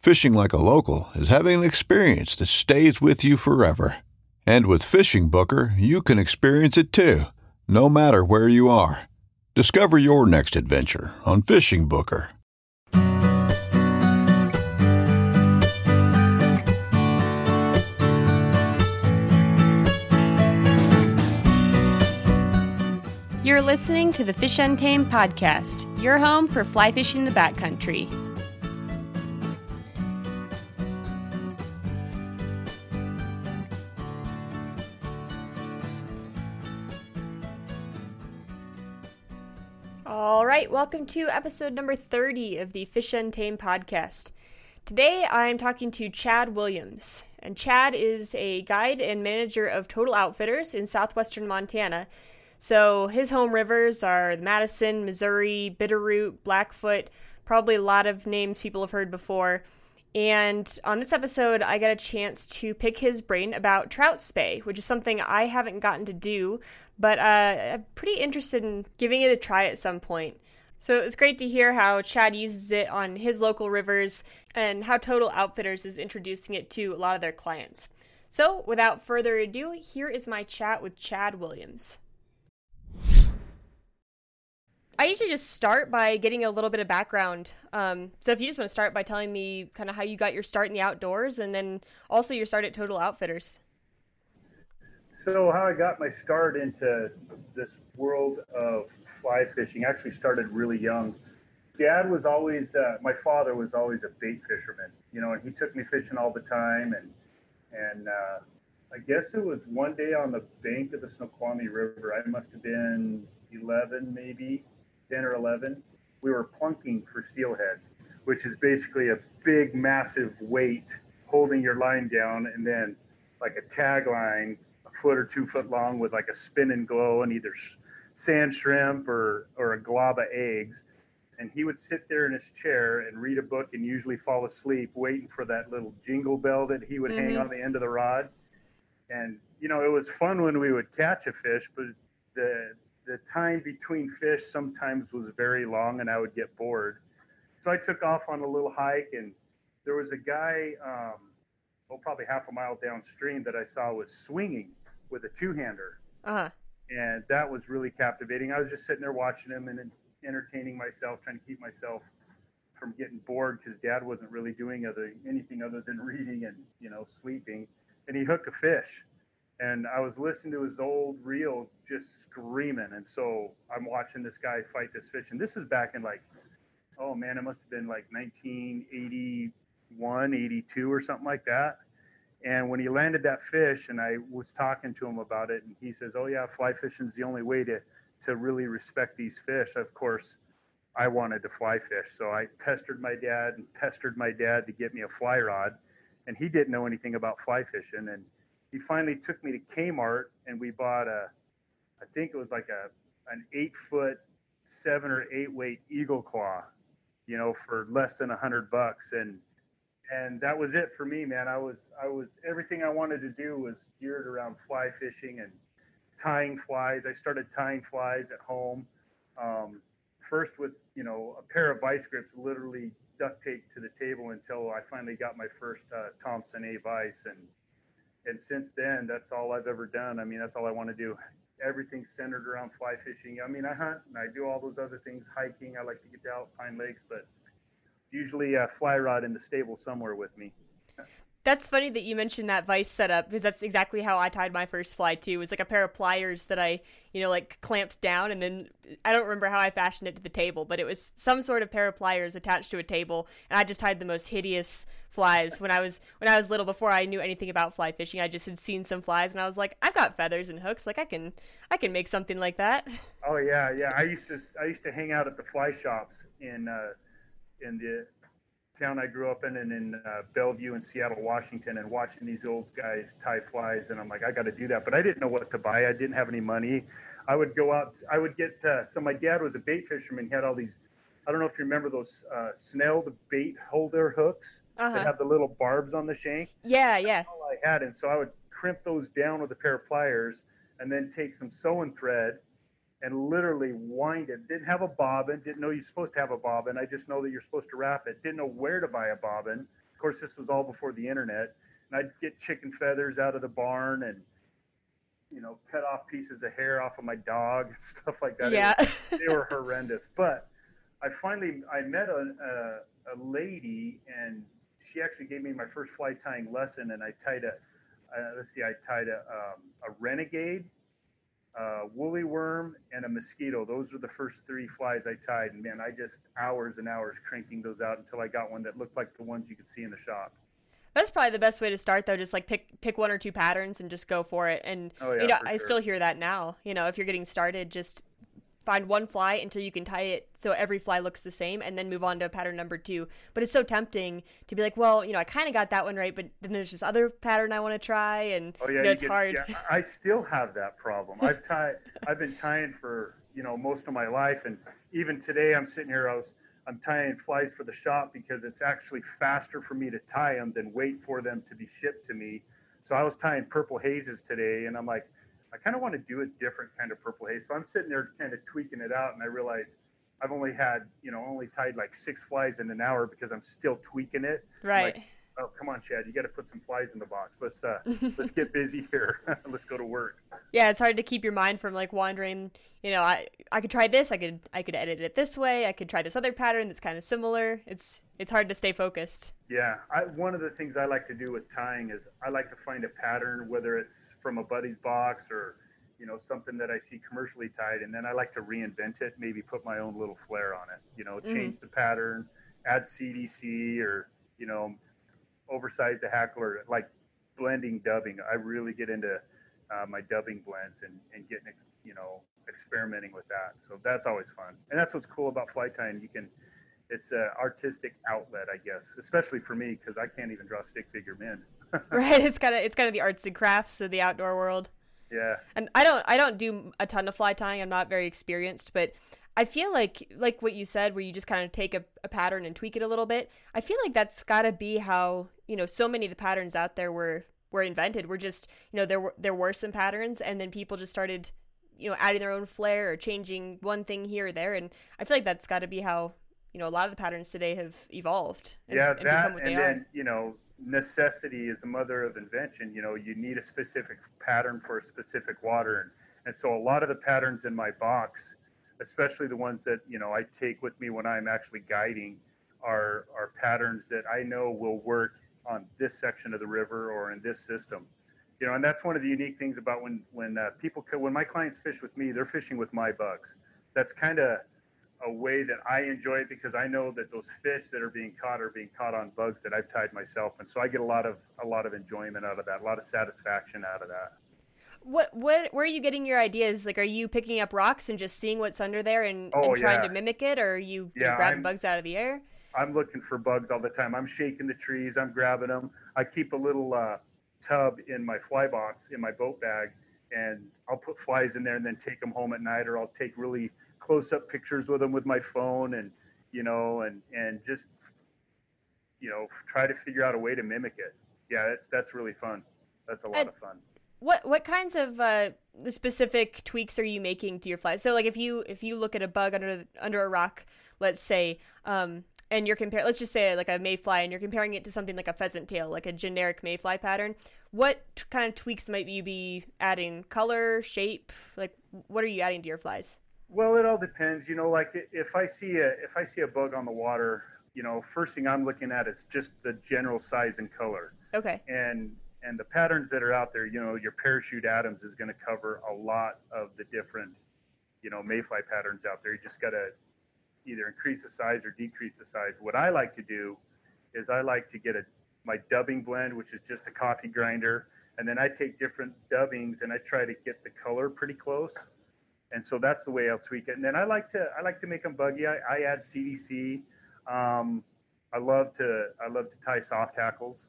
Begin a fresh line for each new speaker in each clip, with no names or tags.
Fishing like a local is having an experience that stays with you forever. And with Fishing Booker, you can experience it too, no matter where you are. Discover your next adventure on Fishing Booker.
You're listening to the Fish Untamed podcast, your home for fly fishing the backcountry. All right, welcome to episode number 30 of the Fish Untamed podcast. Today I'm talking to Chad Williams, and Chad is a guide and manager of Total Outfitters in southwestern Montana. So his home rivers are the Madison, Missouri, Bitterroot, Blackfoot, probably a lot of names people have heard before. And on this episode, I got a chance to pick his brain about trout spey, which is something I haven't gotten to do, but uh, I'm pretty interested in giving it a try at some point. So it was great to hear how Chad uses it on his local rivers and how Total Outfitters is introducing it to a lot of their clients. So without further ado, here is my chat with Chad Williams. I usually just start by getting a little bit of background. Um, so if you just want to start by telling me kind of how you got your start in the outdoors and then also your start at Total Outfitters.
So how I got my start into this world of fly fishing actually started really young. Dad was always, uh, my father was always a bait fisherman, you know, and he took me fishing all the time. And, and, uh, I guess it was one day on the bank of the Snoqualmie River. I must have been 11, maybe 10 or 11. We were plunking for steelhead, which is basically a big, massive weight holding your line down, and then like a tag line, a foot or two foot long, with like a spin and glow, and either sand shrimp or or a glob of eggs. And he would sit there in his chair and read a book, and usually fall asleep, waiting for that little jingle bell that he would mm-hmm. hang on the end of the rod and you know it was fun when we would catch a fish but the the time between fish sometimes was very long and i would get bored so i took off on a little hike and there was a guy um, oh probably half a mile downstream that i saw was swinging with a two-hander uh-huh. and that was really captivating i was just sitting there watching him and entertaining myself trying to keep myself from getting bored because dad wasn't really doing other anything other than reading and you know sleeping and he hooked a fish. And I was listening to his old reel just screaming. And so I'm watching this guy fight this fish. And this is back in like, oh man, it must have been like 1981, 82 or something like that. And when he landed that fish, and I was talking to him about it, and he says, "Oh yeah, fly fishing is the only way to to really respect these fish." Of course, I wanted to fly fish, so I pestered my dad and pestered my dad to get me a fly rod and he didn't know anything about fly fishing. And he finally took me to Kmart and we bought a, I think it was like a an eight foot, seven or eight weight eagle claw, you know, for less than a hundred bucks. And and that was it for me, man. I was I was everything I wanted to do was geared around fly fishing and tying flies. I started tying flies at home. Um, first with you know a pair of vice grips, literally duct taped to the table until I finally got my first uh, Thompson A vice, and and since then that's all I've ever done. I mean that's all I want to do. Everything's centered around fly fishing. I mean I hunt and I do all those other things, hiking. I like to get to Alpine Lakes, but usually a fly rod in the stable somewhere with me.
That's funny that you mentioned that vice setup because that's exactly how I tied my first fly too. It was like a pair of pliers that I, you know, like clamped down and then I don't remember how I fashioned it to the table, but it was some sort of pair of pliers attached to a table and I just tied the most hideous flies when I was when I was little before I knew anything about fly fishing. I just had seen some flies and I was like, I've got feathers and hooks, like I can I can make something like that.
Oh yeah, yeah. I used to I used to hang out at the fly shops in uh in the town I grew up in and in uh, Bellevue and Seattle, Washington, and watching these old guys tie flies. And I'm like, I got to do that. But I didn't know what to buy. I didn't have any money. I would go out, I would get, uh, so my dad was a bait fisherman. He had all these, I don't know if you remember those uh, snelled bait holder hooks uh-huh. that have the little barbs on the shank.
Yeah, yeah.
That's all I had. And so I would crimp those down with a pair of pliers and then take some sewing thread and literally wind it. Didn't have a bobbin. Didn't know you're supposed to have a bobbin. I just know that you're supposed to wrap it. Didn't know where to buy a bobbin. Of course, this was all before the internet. And I'd get chicken feathers out of the barn and you know cut off pieces of hair off of my dog and stuff like that.
Yeah,
was, they were horrendous. But I finally I met a, a, a lady and she actually gave me my first fly tying lesson and I tied a uh, let's see I tied a um, a renegade uh, woolly worm, and a mosquito. Those were the first three flies I tied. And man, I just hours and hours cranking those out until I got one that looked like the ones you could see in the shop.
That's probably the best way to start, though. Just like pick pick one or two patterns and just go for it. And
oh, yeah,
you know,
sure.
I still hear that now. You know, if you're getting started, just find one fly until you can tie it so every fly looks the same and then move on to pattern number two. But it's so tempting to be like well you know i kind of got that one right but then there's this other pattern i want to try and
oh yeah
you know, it's
get,
hard.
yeah, i still have that problem. I've tied i've been tying for you know most of my life and even today i'm sitting here i was i'm tying flies for the shop because it's actually faster for me to tie them than wait for them to be shipped to me. So i was tying purple hazes today and i'm like I kind of want to do a different kind of purple haze. So I'm sitting there kind of tweaking it out, and I realize I've only had, you know, only tied like six flies in an hour because I'm still tweaking it.
Right.
Like, oh, come on, Chad, you got to put some flies in the box. Let's uh, let's get busy here. let's go to work.
Yeah, it's hard to keep your mind from like wandering. You know, I I could try this. I could I could edit it this way. I could try this other pattern that's kind of similar. It's it's hard to stay focused.
Yeah, I, one of the things I like to do with tying is I like to find a pattern, whether it's from a buddy's box or you know something that I see commercially tied, and then I like to reinvent it, maybe put my own little flair on it. You know, mm-hmm. change mm-hmm. the pattern, add CDC, or you know, oversize the hackler, like blending dubbing. I really get into uh, my dubbing blends and and getting you know experimenting with that. So that's always fun, and that's what's cool about fly tying. You can it's an artistic outlet, I guess, especially for me because I can't even draw stick figure men.
right, it's kind of it's kind of the arts and crafts of the outdoor world.
Yeah.
And I don't I don't do a ton of fly tying. I'm not very experienced, but I feel like like what you said where you just kind of take a, a pattern and tweak it a little bit. I feel like that's got to be how, you know, so many of the patterns out there were were invented. We're just, you know, there were there were some patterns and then people just started you know adding their own flair or changing one thing here or there and i feel like that's got to be how you know a lot of the patterns today have evolved.
And, yeah, and that, and then you know necessity is the mother of invention. You know, you need a specific pattern for a specific water, and, and so a lot of the patterns in my box, especially the ones that you know I take with me when I'm actually guiding, are are patterns that I know will work on this section of the river or in this system. You know, and that's one of the unique things about when when uh, people when my clients fish with me, they're fishing with my bugs. That's kind of a way that I enjoy it because I know that those fish that are being caught are being caught on bugs that I've tied myself, and so I get a lot of a lot of enjoyment out of that, a lot of satisfaction out of that.
What what where are you getting your ideas? Like, are you picking up rocks and just seeing what's under there and, oh, and trying
yeah.
to mimic it, or are you, yeah, you grabbing bugs out of the air?
I'm looking for bugs all the time. I'm shaking the trees. I'm grabbing them. I keep a little uh, tub in my fly box in my boat bag, and I'll put flies in there and then take them home at night, or I'll take really close up pictures with them with my phone and you know and and just you know, try to figure out a way to mimic it. Yeah, that's that's really fun. That's a lot
And-
of fun.
What what kinds of uh, specific tweaks are you making to your flies? So like if you if you look at a bug under under a rock, let's say, um, and you're comparing, let's just say like a mayfly, and you're comparing it to something like a pheasant tail, like a generic mayfly pattern. What t- kind of tweaks might you be adding? Color, shape, like what are you adding to your flies?
Well, it all depends. You know, like if I see a if I see a bug on the water, you know, first thing I'm looking at is just the general size and color.
Okay.
and and the patterns that are out there, you know, your parachute Adams is going to cover a lot of the different, you know, mayfly patterns out there. You just got to either increase the size or decrease the size. What I like to do is I like to get a my dubbing blend, which is just a coffee grinder, and then I take different dubbings and I try to get the color pretty close. And so that's the way I'll tweak it. And then I like to I like to make them buggy. I, I add CDC. Um, I love to I love to tie soft hackles.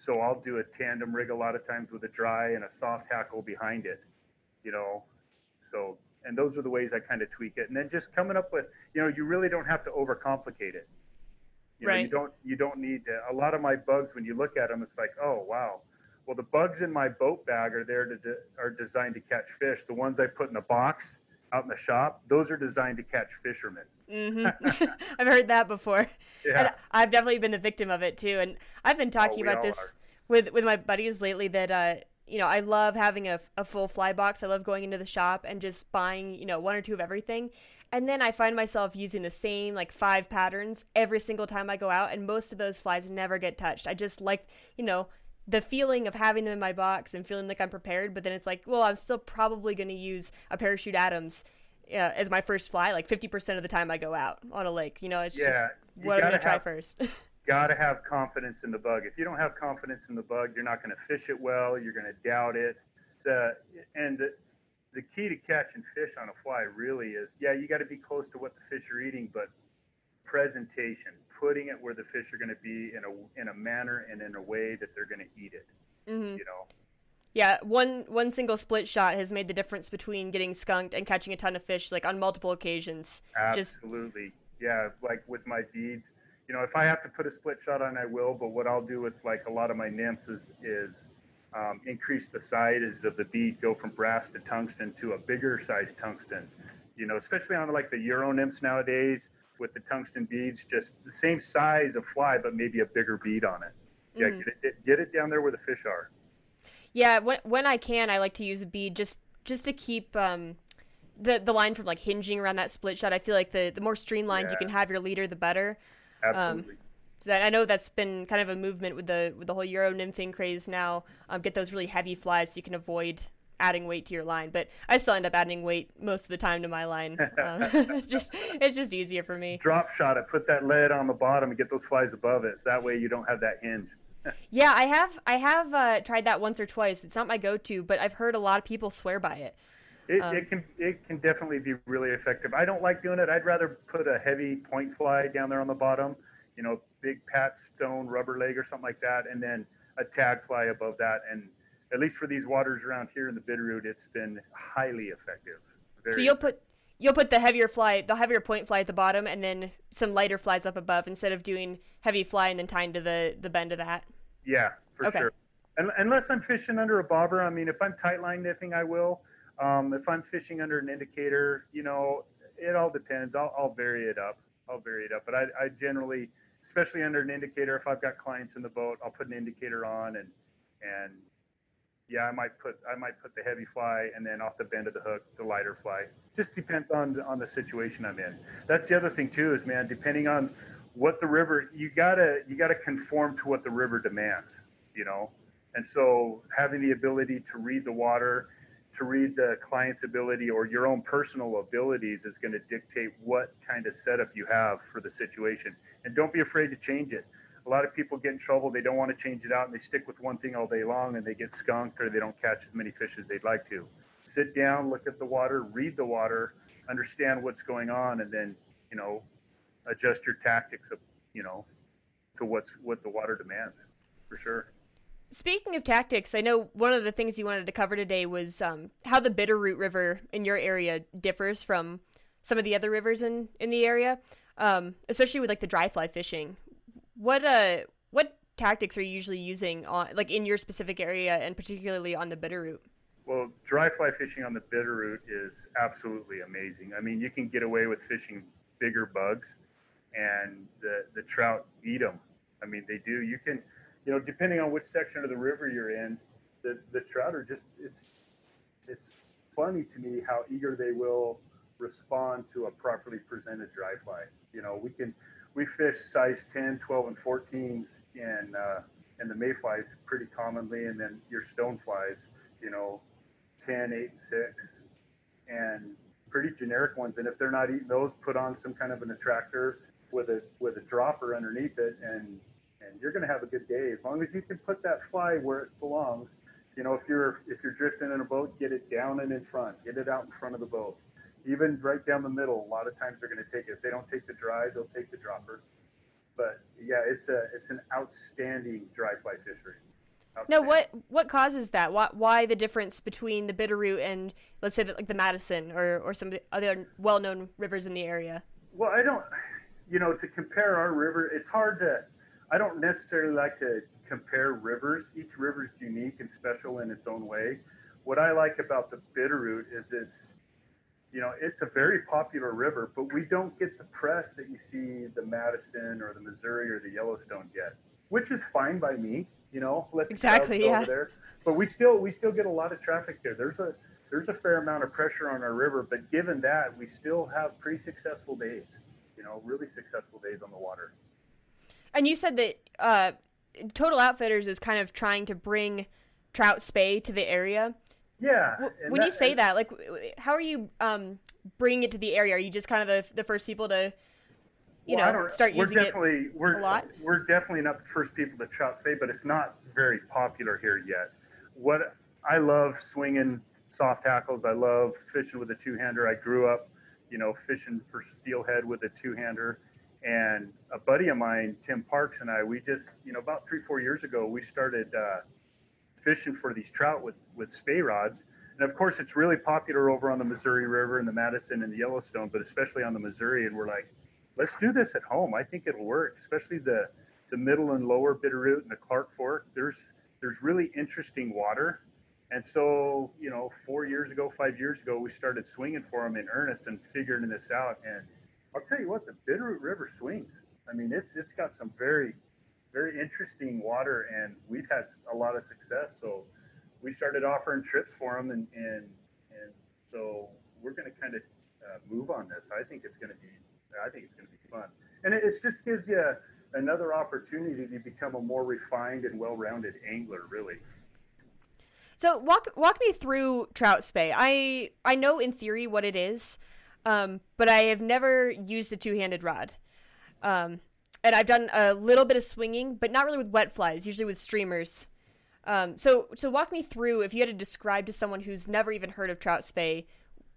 So I'll do a tandem rig a lot of times with a dry and a soft hackle behind it, you know. So and those are the ways I kind of tweak it. And then just coming up with, you know, you really don't have to overcomplicate it. You know, you don't you don't need to. A lot of my bugs, when you look at them, it's like, oh wow. Well, the bugs in my boat bag are there to de- are designed to catch fish. The ones I put in a box out in the shop, those are designed to catch fishermen.
I've heard that before.
Yeah.
And I've definitely been the victim of it too. And I've been talking
we
about this with with my buddies lately that uh you know, I love having a, a full fly box. I love going into the shop and just buying, you know, one or two of everything. And then I find myself using the same like five patterns every single time I go out and most of those flies never get touched. I just like, you know, the feeling of having them in my box and feeling like I'm prepared, but then it's like, well, I'm still probably going to use a parachute Adams uh, as my first fly like 50% of the time I go out on a lake. You know, it's
Yeah,
just what I'm
gotta
to try first.
got to have confidence in the bug. If you don't have confidence in the bug, you're not going to fish it well. You're going to doubt it. The and the, the key to catching fish on a fly really is yeah, you got to be close to what the fish are eating, but presentation, putting it where the fish are going to be in a in a manner and in a way that they're going to eat it.
Mm-hmm.
You know.
Yeah, one one single split shot has made the difference between getting skunked and catching a ton of fish, like on multiple occasions. Just
Absolutely. Yeah, like with my beads, you know, if I have to put a split shot on, I will. But what I'll do with like a lot of my nymphs is, is um, increase the size of the bead, go from brass to tungsten to a bigger size tungsten. You know, especially on like the Euro nymphs nowadays with the tungsten beads, just the same size of fly, but maybe a bigger bead on it. Yeah,
Mm-hmm.
get it get it down there where the fish are.
Yeah, when when I can, I like to use a bead just just to keep um the the line from like hinging around that split shot. I feel like the the more streamlined you can have your leader, the better.
Absolutely.
So I know that's been kind of a movement with the with the whole Euro nymphing craze now. Um, get those really heavy flies so you can avoid adding weight to your line. But I still end up adding weight most of the time to my line. Um, it's just it's just easier for me.
Drop shot it, put that lead on the bottom and get those flies above it. So that way you don't have that hinge.
Yeah, I have I have uh, tried that once or twice. It's not my go-to, but I've heard a lot of people swear by it.
It, it can it can definitely be really effective. I don't like doing it. I'd rather put a heavy point fly down there on the bottom, you know, big pat stone rubber leg or something like that, and then a tag fly above that. And at least for these waters around here in the Bitterroot, it's been highly effective. Very
So you'll put you'll put the heavier fly, the heavier point fly at the bottom, and then some lighter flies up above instead of doing heavy fly and then tying to the the bend of the hat.
Yeah, for
Okay.
sure. Un unless I'm fishing under a bobber, I mean, if I'm tight line nymphing, I will. Um, if I'm fishing under an indicator, you know, it all depends. I'll, I'll vary it up. I'll vary it up. But I, I generally, especially under an indicator, if I've got clients in the boat, I'll put an indicator on and and yeah, I might put I might put the heavy fly and then off the bend of the hook the lighter fly. Just depends on on the situation I'm in. That's the other thing too is man, depending on what the river you gotta you gotta conform to what the river demands, you know. And so having the ability to read the water, to read the client's ability or your own personal abilities is going to dictate what kind of setup you have for the situation. And don't be afraid to change it. A lot of people get in trouble. They don't want to change it out and they stick with one thing all day long and they get skunked or they don't catch as many fish as they'd like to. Sit down, look at the water, read the water, understand what's going on, and then, you know, adjust your tactics of, you know, to what's what the water demands for sure.
Speaking of tactics, I know one of the things you wanted to cover today was um, how the Bitterroot River in your area differs from some of the other rivers in, in the area, um, especially with like the dry fly fishing. What uh what tactics are you usually using on like in your specific area and particularly on the Bitterroot?
Well, dry fly fishing on the Bitterroot is absolutely amazing. I mean, you can get away with fishing bigger bugs, and the the trout eat them. I mean, they do. You can, you know, depending on which section of the river you're in, the the trout are just it's it's funny to me how eager they will respond to a properly presented dry fly. You know, we can we fish size 10, 12, and 14s in uh, in the mayflies pretty commonly, and then your stoneflies, you know, 10, 8, and 6, and pretty generic ones. And if they're not eating those, put on some kind of an attractor with a with a dropper underneath it, and and you're going to have a good day as long as you can put that fly where it belongs. You know, if you're if you're drifting in a boat, get it down and in front, get it out in front of the boat even right down the middle. A lot of times they're going to take it. If they don't take the dry, they'll take the dropper. But yeah, it's a it's an outstanding dry fly fishery.
Now, what what causes that? Why, why the difference between the Bitterroot and let's say that like the Madison or or some other well known rivers in the area?
Well, I don't. You know, to compare our river, it's hard to. I don't necessarily like to compare rivers. Each river is unique and special in its own way. What I like about the Bitterroot is it's you know, it's a very popular river, but we don't get the press that you see the Madison or the Missouri or the Yellowstone get, which is fine by me. You know,
let exactly yeah.
there. But we still we still get a lot of traffic there. There's a there's a fair amount of pressure on our river, but given that, we still have pretty successful days. You know, really successful days on the water.
And you said that uh, Total Outfitters is kind of trying to bring trout spay to the area.
Yeah.
when that, you say that, like, how are you um, bringing it to the area? Are you just kind of the, the first people to, you well, know, start using
we're definitely,
it
we're,
a lot?
We're definitely not the first people to chop spey, but it's not very popular here yet. What I love swinging soft hackles. I love fishing with a two hander. I grew up, you know, fishing for steelhead with a two hander. And a buddy of mine, Tim Parks, and I, we just, you know, about three, four years ago, we started uh, fishing for these trout with with spey rods. And of course, it's really popular over on the Missouri River and the Madison and the Yellowstone, but especially on the Missouri. And we're like, let's do this at home. I think it'll work, especially the the middle and lower Bitterroot and the Clark Fork. There's there's really interesting water. And so, you know, four years ago, five years ago, we started swinging for them in earnest and figuring this out. And I'll tell you what, the Bitterroot River swings. I mean, it's it's got some very very interesting water, and we've had a lot of success. So we started offering trips for them, and and and so we're going to kind of uh, move on this. I think it's going to be I think it's going to be fun, and it, it just gives you another opportunity to become a more refined and well-rounded angler, really.
So walk walk me through trout spey. I I know in theory what it is, um, but I have never used a two-handed rod. Um, and I've done a little bit of swinging, but not really with wet flies. Usually with streamers. Um, so so walk me through if you had to describe to someone who's never even heard of trout spey,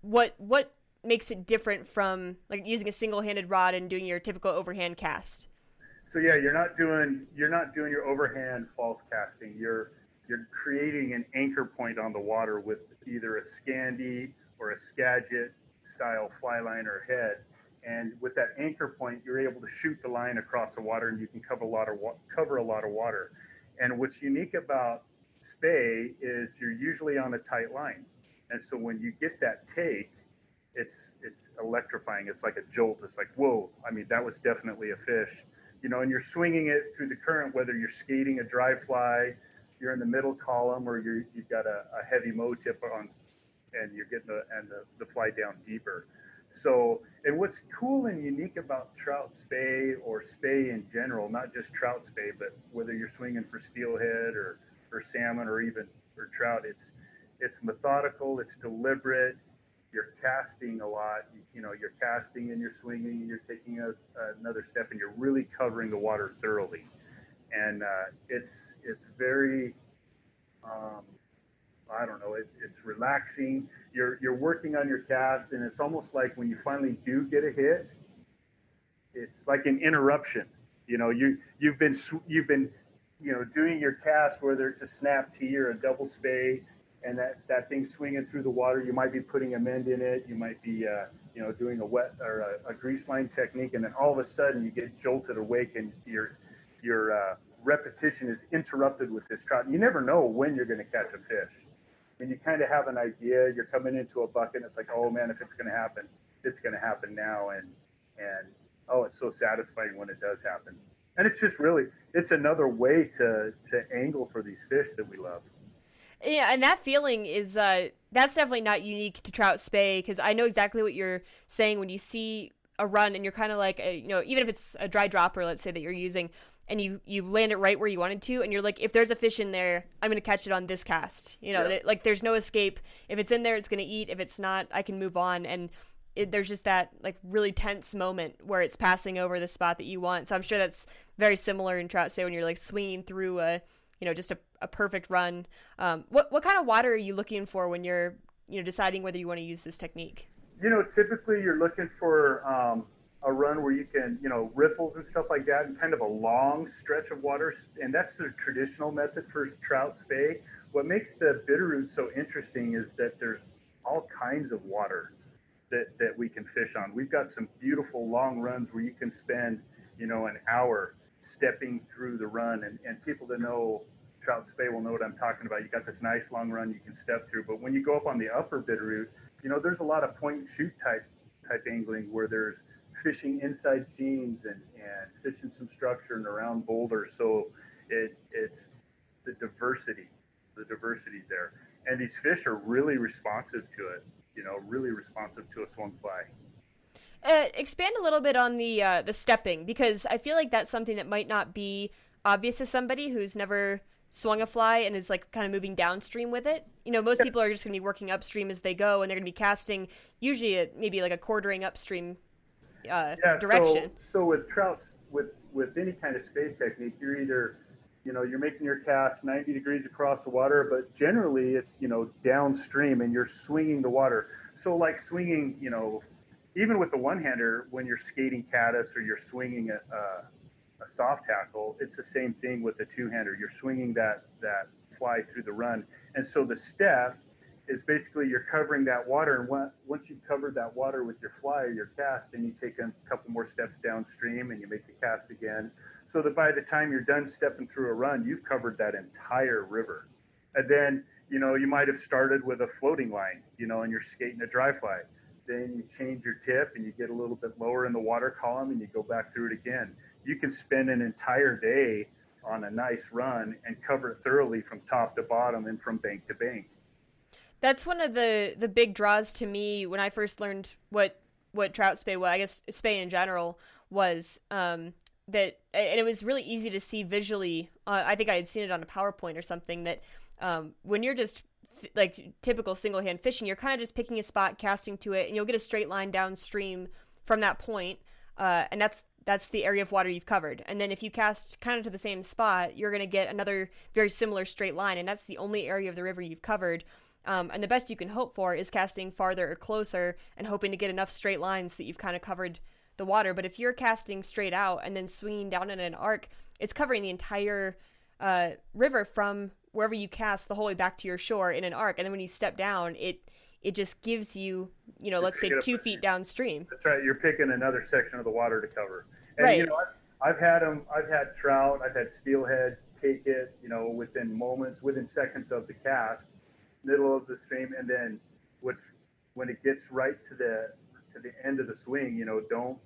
what what makes it different from like using a single handed rod and doing your typical overhand cast.
So yeah, you're not doing you're not doing your overhand false casting. You're you're creating an anchor point on the water with either a Scandi or a Skagit style fly line or head and with that anchor point, you're able to shoot the line across the water, and you can cover a lot of wa- cover a lot of water. And what's unique about spey is you're usually on a tight line, and so when you get that take, it's it's electrifying. It's like a jolt. It's like whoa! I mean, that was definitely a fish, you know. And you're swinging it through the current, whether you're skating a dry fly, you're in the middle column, or you you've got a, a heavy MOW tip on, and you're getting the and the, the fly down deeper. So, and what's cool and unique about trout spey or spey in general, not just trout spey, but whether you're swinging for steelhead or, or salmon or even for trout, it's it's methodical, it's deliberate. You're casting a lot. You, you know, you're casting and you're swinging and you're taking a, another step and you're really covering the water thoroughly. And uh, it's it's very um, I don't know, it's it's relaxing. You're you're working on your cast, and it's almost like when you finally do get a hit, it's like an interruption. You know, you you've been you've been you know doing your cast, whether it's a snap T or a double spey, and that that thing swinging through the water. You might be putting a mend in it. You might be uh, you know doing a wet or a, a grease line technique, and then all of a sudden you get jolted awake, and you're your uh, repetition is interrupted with this trout. You never know when you're going to catch a fish. Mean, you kind of have an idea. You're coming into a bucket. And it's like, oh man, if it's going to happen, it's going to happen now. And and oh, it's so satisfying when it does happen. And it's just really, it's another way to to angle for these fish that we love.
Yeah, and that feeling is uh, that's definitely not unique to trout spey because I know exactly what you're saying when you see a run and you're kind of like, a, you know, even if it's a dry dropper, let's say that you're using, and you you land it right where you wanted to, and you're like, if there's a fish in there, I'm gonna catch it on this cast. You know, yeah. like there's no escape. If it's in there, it's gonna eat. If it's not, I can move on. And it, there's just that like really tense moment where it's passing over the spot that you want. So I'm sure that's very similar in trout spey when you're like swinging through a you know just a, a perfect run. Um, what what kind of water are you looking for when you're you know deciding whether you want to use this technique?
You know, typically you're looking for um, a run where you can you know riffles and stuff like that, and kind of a long stretch of water, and that's the traditional method for trout spey. What makes the Bitterroot so interesting is that there's all kinds of water that, that we can fish on. We've got some beautiful long runs where you can spend, you know, an hour stepping through the run. And, and people that know trout spey will know what I'm talking about. You got this nice long run you can step through. But when you go up on the upper Bitterroot, you know, there's a lot of point and shoot type type angling where there's fishing inside seams and, and fishing some structure and around boulders. So it, it's the diversity, the diversity there. And these fish are really responsive to it you know, really responsive to a swung fly.
Uh, expand a little bit on the uh, the stepping because I feel like that's something that might not be obvious to somebody who's never swung a fly and is like kind of moving downstream with it. You know, most people are just going to be working upstream as they go, and they're going to be casting usually at maybe like a quartering upstream uh, yeah, direction.
So, so with trouts, with with any kind of spade technique, you're either you know you're making your cast 90 degrees across the water but generally it's you know downstream and you're swinging the water so like swinging you know even with the one-hander when you're skating caddis or you're swinging a, a, a soft hackle it's the same thing with the two-hander you're swinging that that fly through the run and so the step is basically you're covering that water and once you've covered that water with your fly or your cast then you take a couple more steps downstream and you make the cast again so that by the time you're done stepping through a run, you've covered that entire river. And then, you know, you might have started with a floating line, you know, and you're skating a dry fly. Then you change your tip and you get a little bit lower in the water column and you go back through it again. You can spend an entire day on a nice run and cover it thoroughly from top to bottom and from bank to bank.
That's one of the the big draws to me when I first learned what what trout spey well, I guess spey in general was. Um, that and it was really easy to see visually uh, i think i had seen it on a powerpoint or something that um, when you're just like typical single hand fishing you're kind of just picking a spot casting to it and you'll get a straight line downstream from that point uh, and that's that's the area of water you've covered and then if you cast kind of to the same spot you're going to get another very similar straight line and that's the only area of the river you've covered um, and the best you can hope for is casting farther or closer and hoping to get enough straight lines that you've kind of covered the water. But if you're casting straight out and then swinging down in an arc, it's covering the entire uh, river from wherever you cast the whole way back to your shore in an arc. And then when you step down, it it just gives you, you know, let's say two feet downstream.
That's right. You're picking another section of the water to cover. And, right. you know, I've, I've had them, I've had trout, I've had steelhead take it, you know, within moments, within seconds of the cast, middle of the stream. And then what's, when it gets right to the to the end of the swing. You know, don't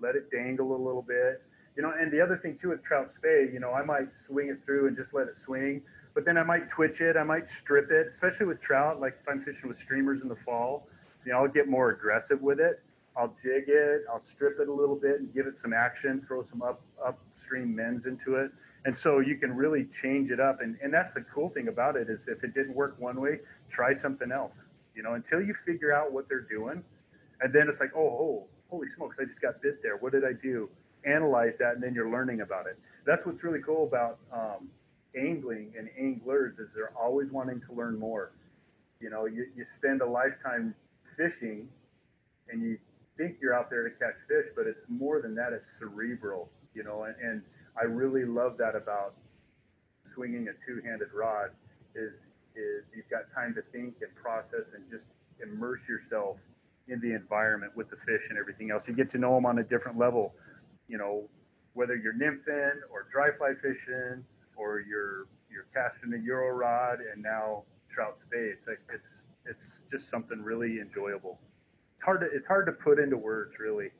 let it dangle a little bit. You know, and the other thing too with trout spey, you know, I might swing it through and just let it swing, but then I might twitch it, I might strip it, especially with trout. Like if I'm fishing with streamers in the fall, you know, I'll get more aggressive with it. I'll jig it, I'll strip it a little bit and give it some action, throw some up upstream mends into it. And so you can really change it up. And, and that's the cool thing about it is if it didn't work one way, try something else. You know, until you figure out what they're doing, and then it's like, oh, oh, holy smokes, I just got bit there. What did I do? Analyze that, and then you're learning about it. That's what's really cool about um, angling and anglers is they're always wanting to learn more. You know, you, you spend a lifetime fishing, and you think you're out there to catch fish, but it's more than that. It's cerebral. You know, and, and I really love that about swinging a two-handed rod is is you've got time to think and process and just immerse yourself in the environment with the fish and everything else. You get to know them on a different level, you know, whether you're nymphing or dry fly fishing or you're you're casting a euro rod and now trout spey. It's like it's it's just something really enjoyable. It's hard to it's hard to put into words, really.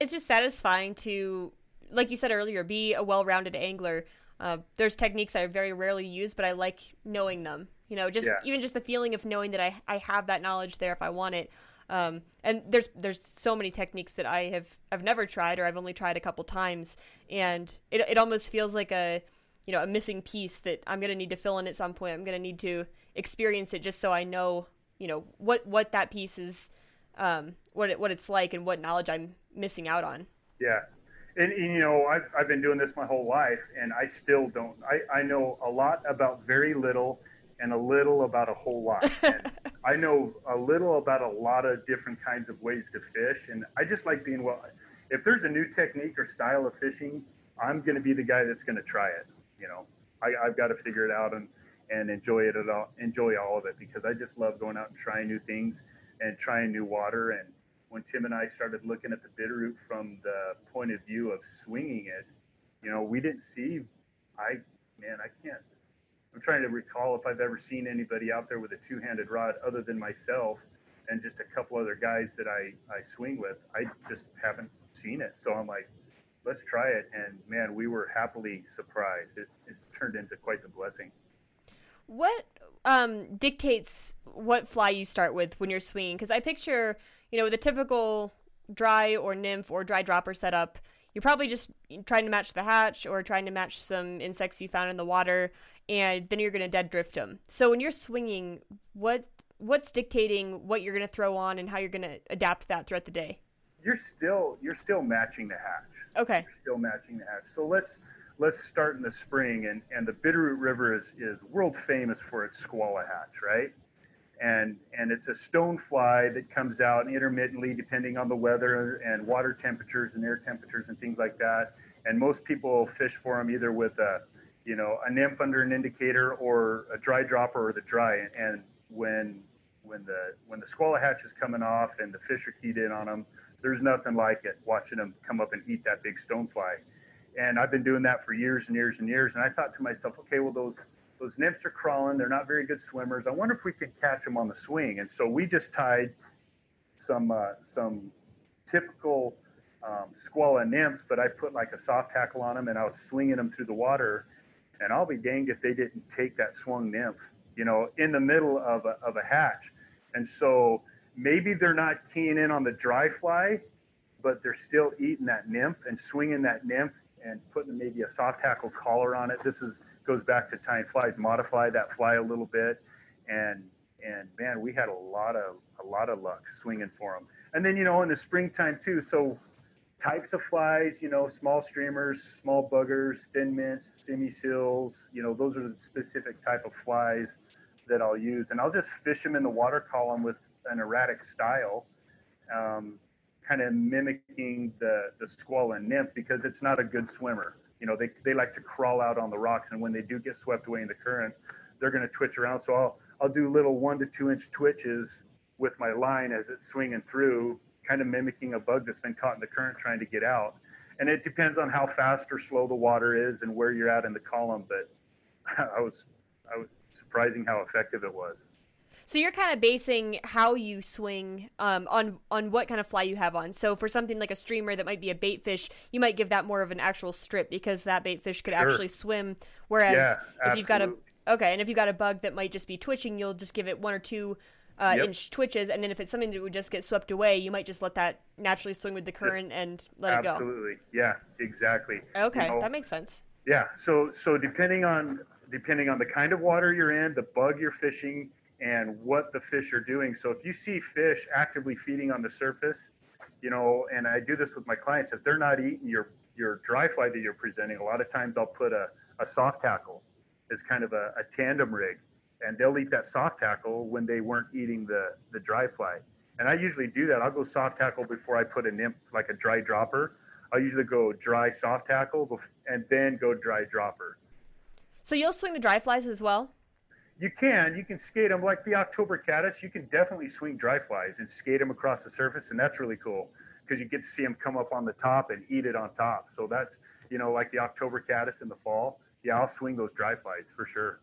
It's just satisfying to, like you said earlier, be a well-rounded angler. Uh, there's techniques I very rarely use, but I like knowing them. You know, just
Yeah.
even just the feeling of knowing that I I have that knowledge there if I want it. Um, and there's there's so many techniques that I have I've never tried or I've only tried a couple times, and it it almost feels like a you know a missing piece that I'm gonna need to fill in at some point. I'm gonna need to experience it just so I know you know what what that piece is, um, what it, what it's like and what knowledge I'm missing out on.
Yeah. And, and, you know, I've, I've been doing this my whole life, and I still don't. I, I know a lot about very little and a little about a whole lot. I know a little about a lot of different kinds of ways to fish. And I just like being well. If there's a new technique or style of fishing, I'm going to be the guy that's going to try it. You know, I, I've got to figure it out and, and enjoy it at all, enjoy all of it because I just love going out and trying new things and trying new water. And when Tim and I started looking at the Bitterroot from the point of view of swinging it, you know, we didn't see. I man, I can't. I'm trying to recall if I've ever seen anybody out there with a two-handed rod other than myself and just a couple other guys that I I swing with. I just haven't seen it. So I'm like, let's try it. And man, we were happily surprised. It, it's turned into quite the blessing.
What um, dictates what fly you start with when you're swinging? Because I picture, you know, the typical dry or nymph or dry dropper setup, you're probably just trying to match the hatch or trying to match some insects you found in the water, and then you're going to dead drift them. So when you're swinging, what what's dictating what you're going to throw on and how you're going to adapt that throughout the day?
You're still you're still matching the hatch.
Okay.
still matching the hatch. So let's let's start in the spring, and and the Bitterroot River is is world famous for its skwala hatch, right? And and it's a stone fly that comes out intermittently depending on the weather and water temperatures and air temperatures and things like that. And most people fish for them either with a you know a nymph under an indicator or a dry dropper or the dry. And when when the when the skwala hatch is coming off and the fish are keyed in on them, there's nothing like it watching them come up and eat that big stonefly. And I've been doing that for years and years and years. And I thought to myself, okay, well those those nymphs are crawling. They're not very good swimmers. I wonder if we could catch them on the swing. And so we just tied some uh, some typical um, skwala nymphs, but I put like a soft hackle on them and I was swinging them through the water. And I'll be danged if they didn't take that swung nymph, you know, in the middle of a, of a hatch. And so maybe they're not keying in on the dry fly, but they're still eating that nymph and swinging that nymph and putting maybe a soft hackle collar on it. This is goes back to tying flies, modify that fly a little bit, and and man, we had a lot of a lot of luck swinging for them. And then you know in the springtime too. So types of flies, you know, small streamers, small buggers, thin mints, Simi Seals, you know, those are the specific type of flies that I'll use. And I'll just fish them in the water column with an erratic style, um, kind of mimicking the, the squall and nymph because it's not a good swimmer. You know, they, they like to crawl out on the rocks. And when they do get swept away in the current, they're going to twitch around. So I'll, I'll do little one to two inch twitches with my line as it's swinging through kind of mimicking a bug that's been caught in the current trying to get out. And it depends on how fast or slow the water is and where you're at in the column. But I was, I was surprising how effective it was.
So you're kind of basing how you swing um, on on what kind of fly you have on. So for something like a streamer that might be a bait fish, you might give that more of an actual strip because that bait fish could
Sure.
actually swim. Whereas
Yeah,
if you've got a okay, and if you've got a bug that might just be twitching, you'll just give it one or two uh,
Yep.
inch twitches, and then if it's something that would just get swept away, you might just let that naturally swing with the current and let it go.
Absolutely. Yeah, exactly.
Okay,
You know,
that makes sense.
Yeah. So so depending on depending on the kind of water you're in, the bug you're fishing, and what the fish are doing. So if you see fish actively feeding on the surface, you know, and I do this with my clients, if they're not eating your your dry fly that you're presenting, a lot of times I'll put a, a soft hackle as kind of a, a tandem rig. And they'll eat that soft hackle when they weren't eating the, the dry fly. And I usually do that. I'll go soft hackle before I put a nymph, like a dry dropper. I'll usually go dry soft hackle bef- and then go dry dropper.
So you'll swing the dry flies as well.
You can, you can skate them like the October caddis. You can definitely swing dry flies and skate them across the surface, and that's really cool. because you get to see them come up on the top and eat it on top. So that's you know like the October caddis in the fall. Yeah, I'll swing those dry flies for sure.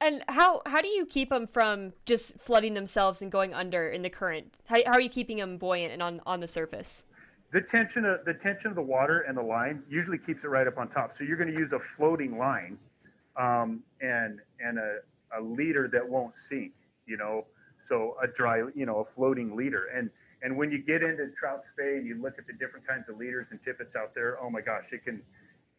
And how how do you keep them from just flooding themselves and going under in the current? How, how are you keeping them buoyant and on on the surface?
The tension of the tension of the water and the line usually keeps it right up on top. So you're going to use a floating line, um, and and a, a leader that won't sink. You know, so a dry, you know, a floating leader. And and when you get into trout spey and you look at the different kinds of leaders and tippets out there, oh my gosh, it can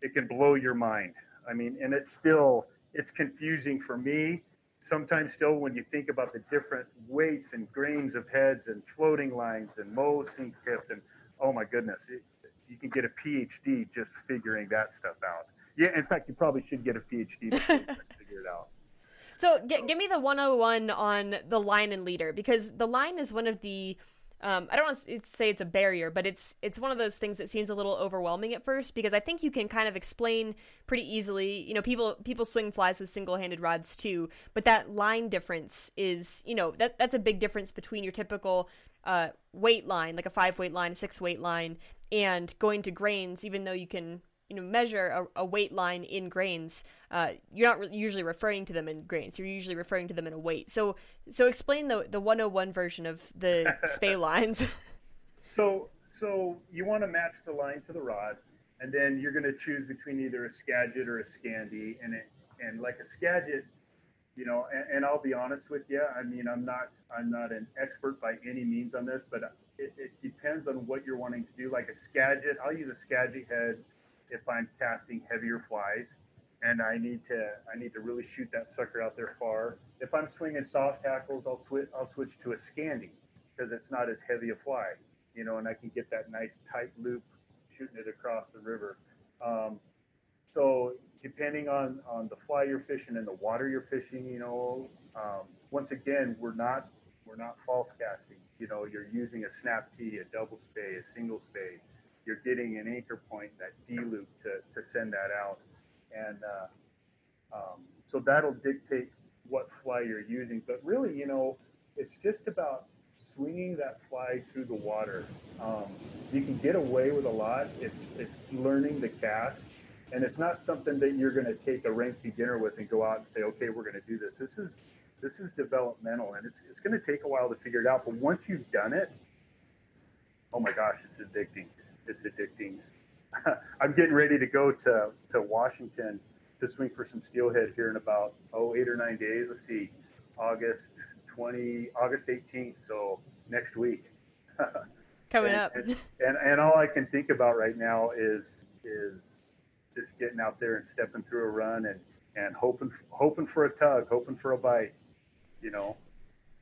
it can blow your mind. I mean, and it's still it's confusing for me sometimes still when you think about the different weights and grains of heads and floating lines and MOW sink tips and oh my goodness, it, you can get a PhD just figuring that stuff out. Yeah, in fact, you probably should get a PhD to figure it out.
So, g- give me the 101 on the line and leader because the line is one of the um, I don't want to say it's a barrier, but it's it's one of those things that seems a little overwhelming at first because I think you can kind of explain pretty easily. You know, people people swing flies with single handed rods too, but that line difference is you know that that's a big difference between your typical uh, weight line, like a five weight line, a six weight line, and going to grains. Even though you can you know measure a, a weight line in grains uh, you're not re- usually referring to them in grains you're usually referring to them in a weight. So so explain the the 101 version of the spey lines.
So so you want to match the line to the rod and then you're going to choose between either a skagit or a Scandi and it and like a skagit you know and, and i'll be honest with you i mean i'm not i'm not an expert by any means on this but it, it depends on what you're wanting to do. Like a skagit i'll use a skagit head if I'm casting heavier flies and I need to I need to really shoot that sucker out there far. If I'm swinging soft hackles, I'll switch I'll switch to a Scandi because it's not as heavy a fly, you know, and I can get that nice tight loop shooting it across the river. Um, so depending on on the fly you're fishing and the water you're fishing, you know, um, once again we're not we're not false casting. You know, you're using a snap T, a double spey, a single spey you're getting an anchor point, that D loop to, to send that out. And uh, um, so that'll dictate what fly you're using. But really, you know, it's just about swinging that fly through the water. Um, you can get away with a lot. It's it's learning the cast, and it's not something that you're going to take a rank beginner with and go out and say, okay, we're going to do this. This is this is developmental, and it's it's going to take a while to figure it out. But once you've done it, oh my gosh, it's addicting it's addicting. I'm getting ready to go to, to Washington to swing for some steelhead here in about oh eight or nine days. Let's see, August 20, August 18th. So next week.
Coming
and,
up.
and, and, and all I can think about right now is is just getting out there and stepping through a run and and hoping hoping for a tug, hoping for a bite. You know.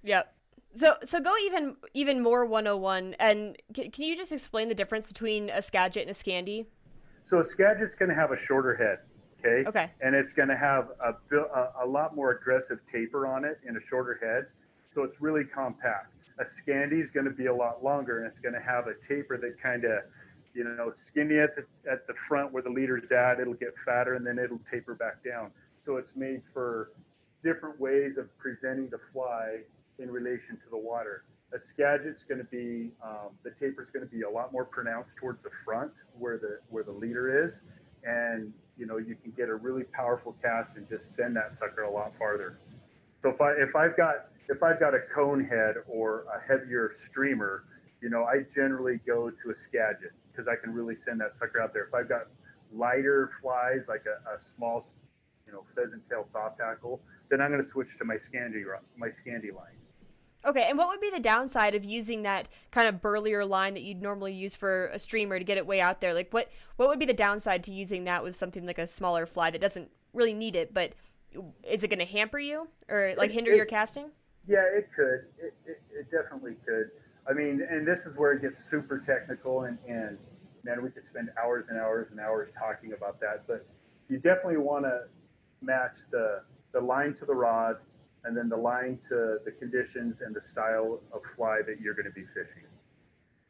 Yep. So so go even even more 101 and can, can you just explain the difference between a Skagit and a Scandi?
So a Skagit's going to have a shorter head, okay?
Okay.
And it's going to have a, a, a lot more aggressive taper on it in a shorter head. So it's really compact. A Scandi is going to be a lot longer and it's going to have a taper that kind of, you know, skinny at the, at the front where the leader's at. It'll get fatter and then it'll taper back down. So it's made for different ways of presenting the fly in relation to the water. A Skagit's going to be um, the taper is going to be a lot more pronounced towards the front where the where the leader is, and you know you can get a really powerful cast and just send that sucker a lot farther. So if I if I've got if I've got a cone head or a heavier streamer, you know I generally go to a Skagit because I can really send that sucker out there. If I've got lighter flies like a, a small, you know, pheasant tail soft hackle, then I'm going to switch to my Scandi my Scandi line.
Okay, and what would be the downside of using that kind of burlier line that you'd normally use for a streamer to get it way out there? Like, what what would be the downside to using that with something like a smaller fly that doesn't really need it, but is it going to hamper you or like hinder
it,
your casting?
Yeah, it could. It, it, it, definitely could. I mean, and this is where it gets super technical, and, and man, we could spend hours and hours and hours talking about that. But you definitely want to match the the line to the rod and then the line to the conditions and the style of fly that you're going to be fishing.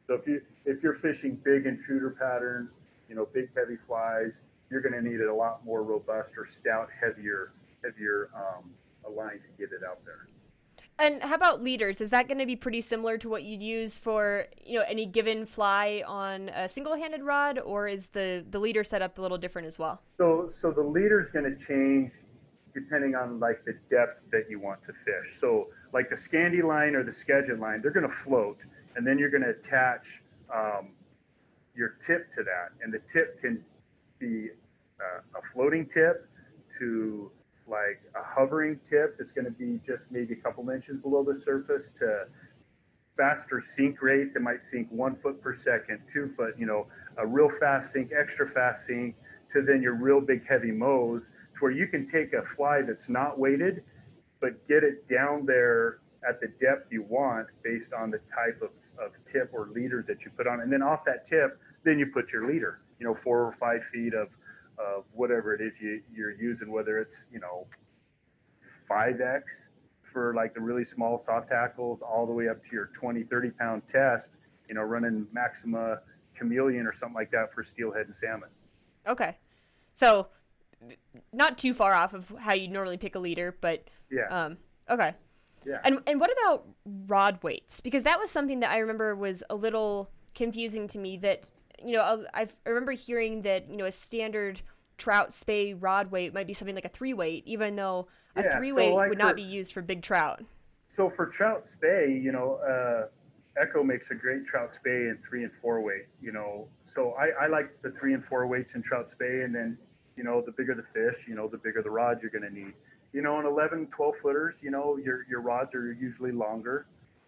So if you if you're fishing big intruder patterns, you know, big heavy flies, you're going to need a lot more robust or stout, heavier, heavier um, a line to get it out there.
And how about leaders? Is that going to be pretty similar to what you'd use for you know any given fly on a single-handed rod, or is the the leader setup a little different as well?
So so the leader is going to change depending on like the depth that you want to fish. So like the Scandi line or the Skagit line, they're going to float, and then you're going to attach um, your tip to that, and the tip can be uh, a floating tip to like a hovering tip that's going to be just maybe a couple inches below the surface to faster sink rates. It might sink one foot per second, two foot, you know, a real fast sink, extra fast sink, to then your real big heavy MOWs, to where you can take a fly that's not weighted, but get it down there at the depth you want based on the type of, of tip or leader that you put on. And then off that tip, then you put your leader, you know, four or five feet of of whatever it is you, you're using, whether it's, you know, 5X for like the really small soft hackles, all the way up to your 20, 30 pound test, you know, running Maxima Chameleon or something like that for steelhead and salmon.
Okay. So, not too far off of how you normally pick a leader, but
yeah.
Um, okay.
Yeah.
And and what about rod weights? Because that was something that I remember was a little confusing to me. That you know, I I remember hearing that you know a standard trout spey rod weight might be something like a three weight, even though a yeah, three weight so like would not be used for big trout.
So for trout spey, you know, uh, Echo makes a great trout spey in three and four weight. You know, so I, I like the three and four weights in trout spay, and then you know the bigger the fish, you know, the bigger the rod you're going to need. You know, in 11, 12 footers, you know, your your rods are usually longer.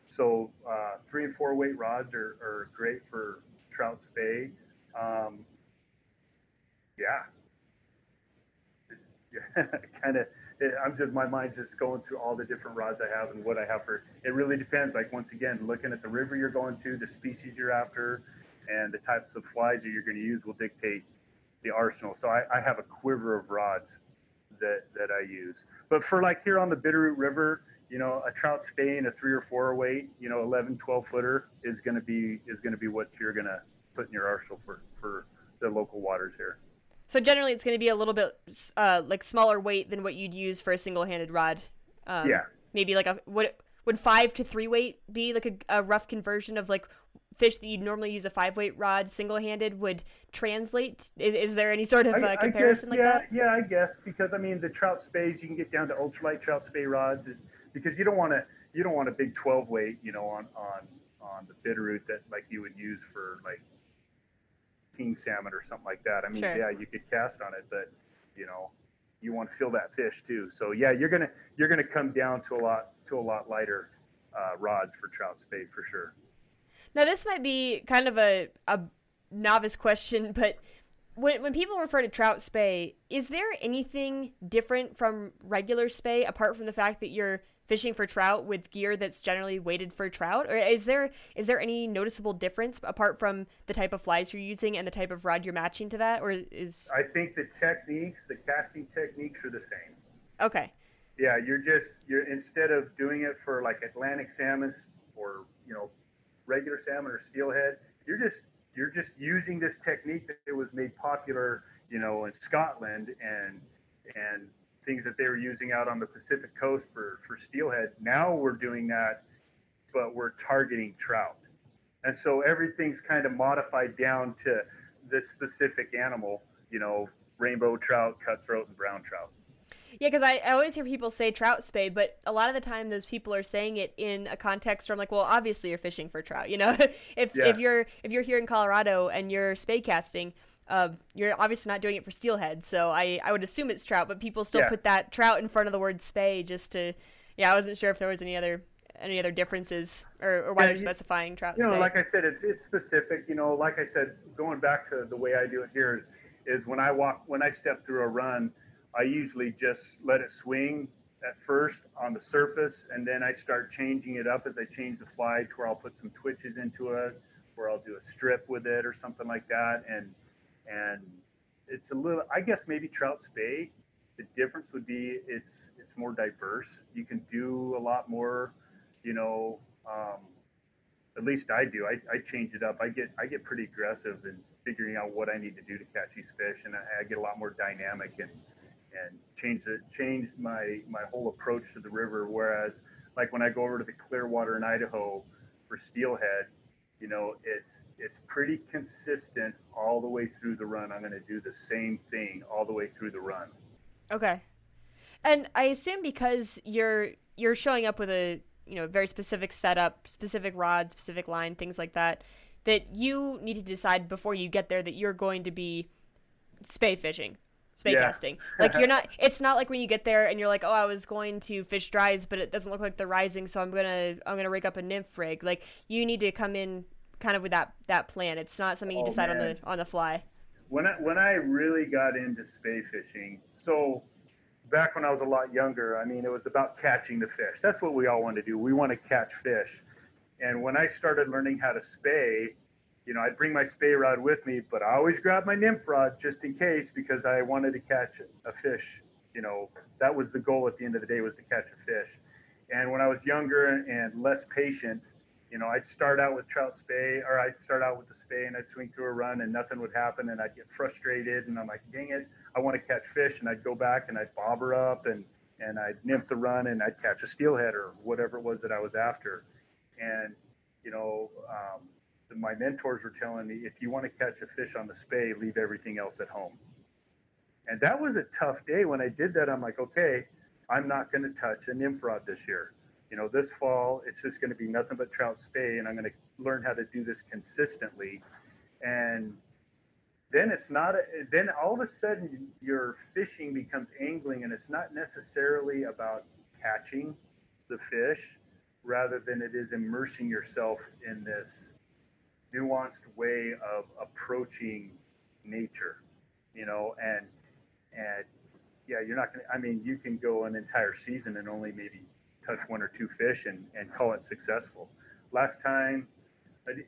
So uh, three and four weight rods are, are great for trout spey. Um, yeah, yeah, kind of. I'm just my mind's just going through all the different rods I have and what I have for. It really depends. Like once again, looking at the river you're going to, the species you're after, and the types of flies that you're going to use will dictate the arsenal. So I, I have a quiver of rods that that I use. But for like here on the Bitterroot River, you know, a trout spey, a three or four weight, you know, 11, 12 footer is going to be is going to be what you're going to put in your arsenal for for the local waters here.
So generally, it's going to be a little bit uh, like smaller weight than what you'd use for a single-handed rod.
Um, yeah.
Maybe like a would would five to three weight be like a, a rough conversion of like fish that you'd normally use a five weight rod single-handed would translate? Is, is there any sort of uh, comparison
guess, yeah,
like that?
Yeah, I guess because I mean the trout speys you can get down to ultralight trout spey rods because you don't want to you don't want a big 12 weight you know on on on the Bitterroot that like you would use for like king salmon or something like that. I mean,
sure.
yeah, you could cast on it, but you know, you want to feel that fish too. So yeah, you're gonna you're gonna come down to a lot to a lot lighter uh, rods for trout spey for sure.
Now this might be kind of a a novice question, but when when people refer to trout spey, is there anything different from regular spey apart from the fact that you're fishing for trout with gear that's generally weighted for trout? Or is there is there any noticeable difference apart from the type of flies you're using and the type of rod you're matching to that or is
I think the techniques the casting techniques are the same.
Okay.
Yeah you're just you're instead of doing it for like Atlantic salmon or you know regular salmon or steelhead you're just you're just using this technique that was made popular you know in Scotland and and things that they were using out on the Pacific coast for, for steelhead. Now we're doing that, but we're targeting trout. And so everything's kind of modified down to this specific animal, you know, rainbow trout, cutthroat, and brown trout.
Yeah, because I, I always hear people say trout spey, but a lot of the time those people are saying it in a context where I'm like, well, obviously you're fishing for trout. You know, if yeah. if you're if you're here in Colorado and you're spey casting, uh, you're obviously not doing it for steelhead, so I, I would assume it's trout, but people still yeah. put that trout in front of the word spey just to, yeah, I wasn't sure if there was any other any other differences or, or why yeah, they're specifying trout.
You
know,
like I said, it's it's specific. You know, like I said, going back to the way I do it here is, is when I walk when I step through a run, I usually just let it swing at first on the surface, and then I start changing it up as I change the fly to where I'll put some twitches into it, where I'll do a strip with it or something like that, and and it's a little. I guess maybe trout spey. The difference would be it's it's more diverse. You can do a lot more. You know, um, at least I do. I, I change it up. I get I get pretty aggressive in figuring out what I need to do to catch these fish, and I, I get a lot more dynamic and and change the change my my whole approach to the river. Whereas like when I go over to the Clearwater in Idaho for steelhead, you know, it's it's pretty consistent all the way through the run. I'm going to do the same thing all the way through the run.
Okay. And I assume because you're you're showing up with a you know very specific setup, specific rod, specific line, things like that, that you need to decide before you get there that you're going to be spey fishing, spey yeah. casting. Like you're not. It's not like when you get there and you're like, oh, I was going to fish dries, but it doesn't look like they're rising, so I'm gonna I'm gonna rig up a nymph rig. Like you need to come in kind of with that that plan. It's not something you oh, decide man. on the on the fly.
When I, when I really got into spey fishing, so back when I was a lot younger, I mean, it was about catching the fish. That's what we all want to do. We want to catch fish. And when I started learning how to spey, you know, I'd bring my spey rod with me, but I always grab my nymph rod just in case because I wanted to catch a fish. You know, that was the goal at the end of the day was to catch a fish. And when I was younger and less patient, you know, I'd start out with trout spey or I'd start out with the spey and I'd swing through a run and nothing would happen and I'd get frustrated and I'm like, dang it, I want to catch fish and I'd go back and I'd bobber up and, and I'd nymph the run and I'd catch a steelhead or whatever it was that I was after. And, you know, um, my mentors were telling me, if you want to catch a fish on the spey, leave everything else at home. And that was a tough day when I did that. I'm like, okay, I'm not going to touch a nymph rod this year you know, this fall it's just going to be nothing but trout spey, and I'm going to learn how to do this consistently. And then it's not, a, then all of a sudden your fishing becomes angling, and it's not necessarily about catching the fish rather than it is immersing yourself in this nuanced way of approaching nature, you know, and, and yeah, you're not to, I mean, you can go an entire season and only maybe touch one or two fish and, and call it successful. Last time,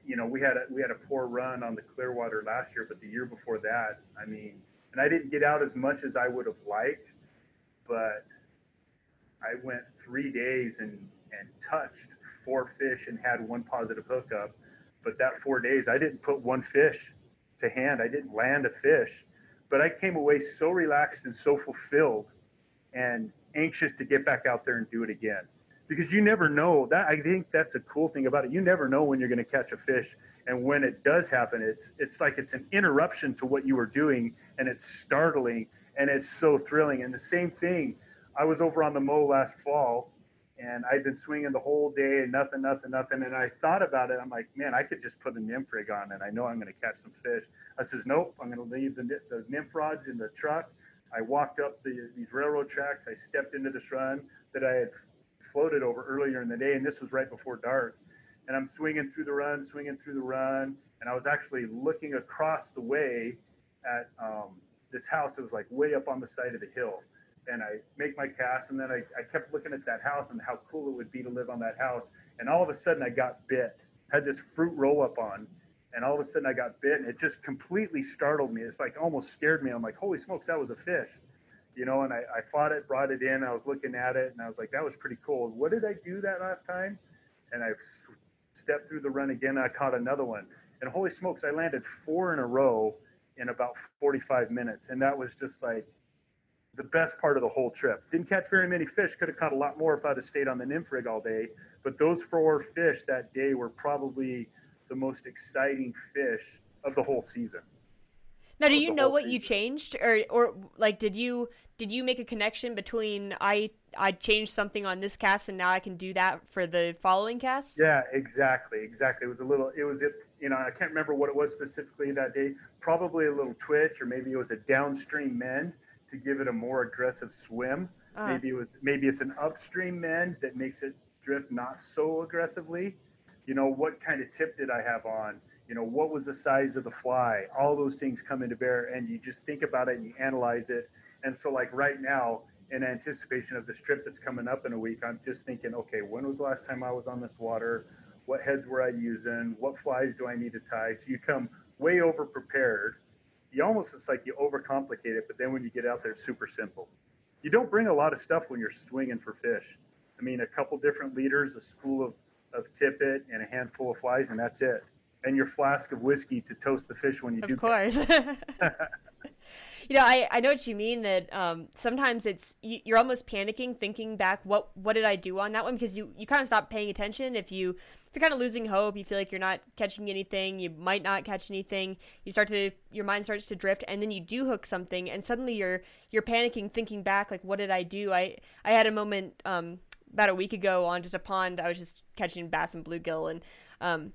you know, we had a, we had a poor run on the Clearwater last year, but the year before that, I mean, and I didn't get out as much as I would have liked, but I went three days and and touched four fish and had one positive hookup. But that four days, I didn't put one fish to hand. I didn't land a fish, but I came away so relaxed and so fulfilled, and anxious to get back out there and do it again. Because you never know. That i think that's a cool thing about it. You never know when you're going to catch a fish and when it does happen it's it's like it's an interruption to what you were doing and it's startling and it's so thrilling. And the same thing i was over on the mo last fall and i'd been swinging the whole day and nothing nothing nothing and i thought about it i'm like man i could just put a nymph rig on and i know i'm going to catch some fish i says nope i'm going to leave the, the nymph rods in the truck I walked up the, these railroad tracks. I stepped into this run that I had floated over earlier in the day, and this was right before dark. And I'm swinging through the run, swinging through the run, and I was actually looking across the way at um, this house. It was like way up on the side of the hill. And I make my cast, and then I, I kept looking at that house and how cool it would be to live on that house. And all of a sudden, I got bit. Had this fruit roll up on, and all of a sudden I got bit and it just completely startled me. It's like almost scared me. I'm like, holy smokes, that was a fish, you know. And I, I fought it, brought it in. I was looking at it and I was like, that was pretty cool. What did I do that last time? And I stepped through the run again. I caught another one, and holy smokes, I landed four in a row in about 45 minutes, and that was just like the best part of the whole trip. Didn't catch very many fish. Could have caught a lot more if I'd have stayed on the nymph rig all day. But those four fish that day were probably the most exciting fish of the whole season.
Now, do you know what season. you changed, or or like did you did you make a connection between I I changed something on this cast and now I can do that for the following cast?
Yeah, exactly, exactly. It was a little. It was it. You know, I can't remember what it was specifically that day. Probably a little twitch, or maybe it was a downstream mend to give it a more aggressive swim. Uh. Maybe it was maybe it's an upstream mend that makes it drift not so aggressively you know, what kind of tip did I have on? You know, what was the size of the fly? All those things come into bear, and you just think about it and you analyze it. And so, like right now, in anticipation of the trip that's coming up in a week, I'm just thinking, okay, when was the last time I was on this water? What heads were I using? What flies do I need to tie? So you come way over prepared. You almost it's like you overcomplicate it, but then when you get out there, it's super simple. You don't bring a lot of stuff when you're swinging for fish. I mean, a couple different leaders, a spool of of tippet and a handful of flies, and that's it. And your flask of whiskey to toast the fish when you
of
do.
Of course. you know, I, I know what you mean that um, sometimes it's you're almost panicking, thinking back, what what did I do on that one? Because you, you kind of stop paying attention. If you if you're kind of losing hope, you feel like you're not catching anything, you might not catch anything. You start to your mind starts to drift, and then you do hook something, and suddenly you're you're panicking, thinking back, like what did I do? I I had a moment um, about a week ago on just a pond. I was just catching bass and bluegill, and um,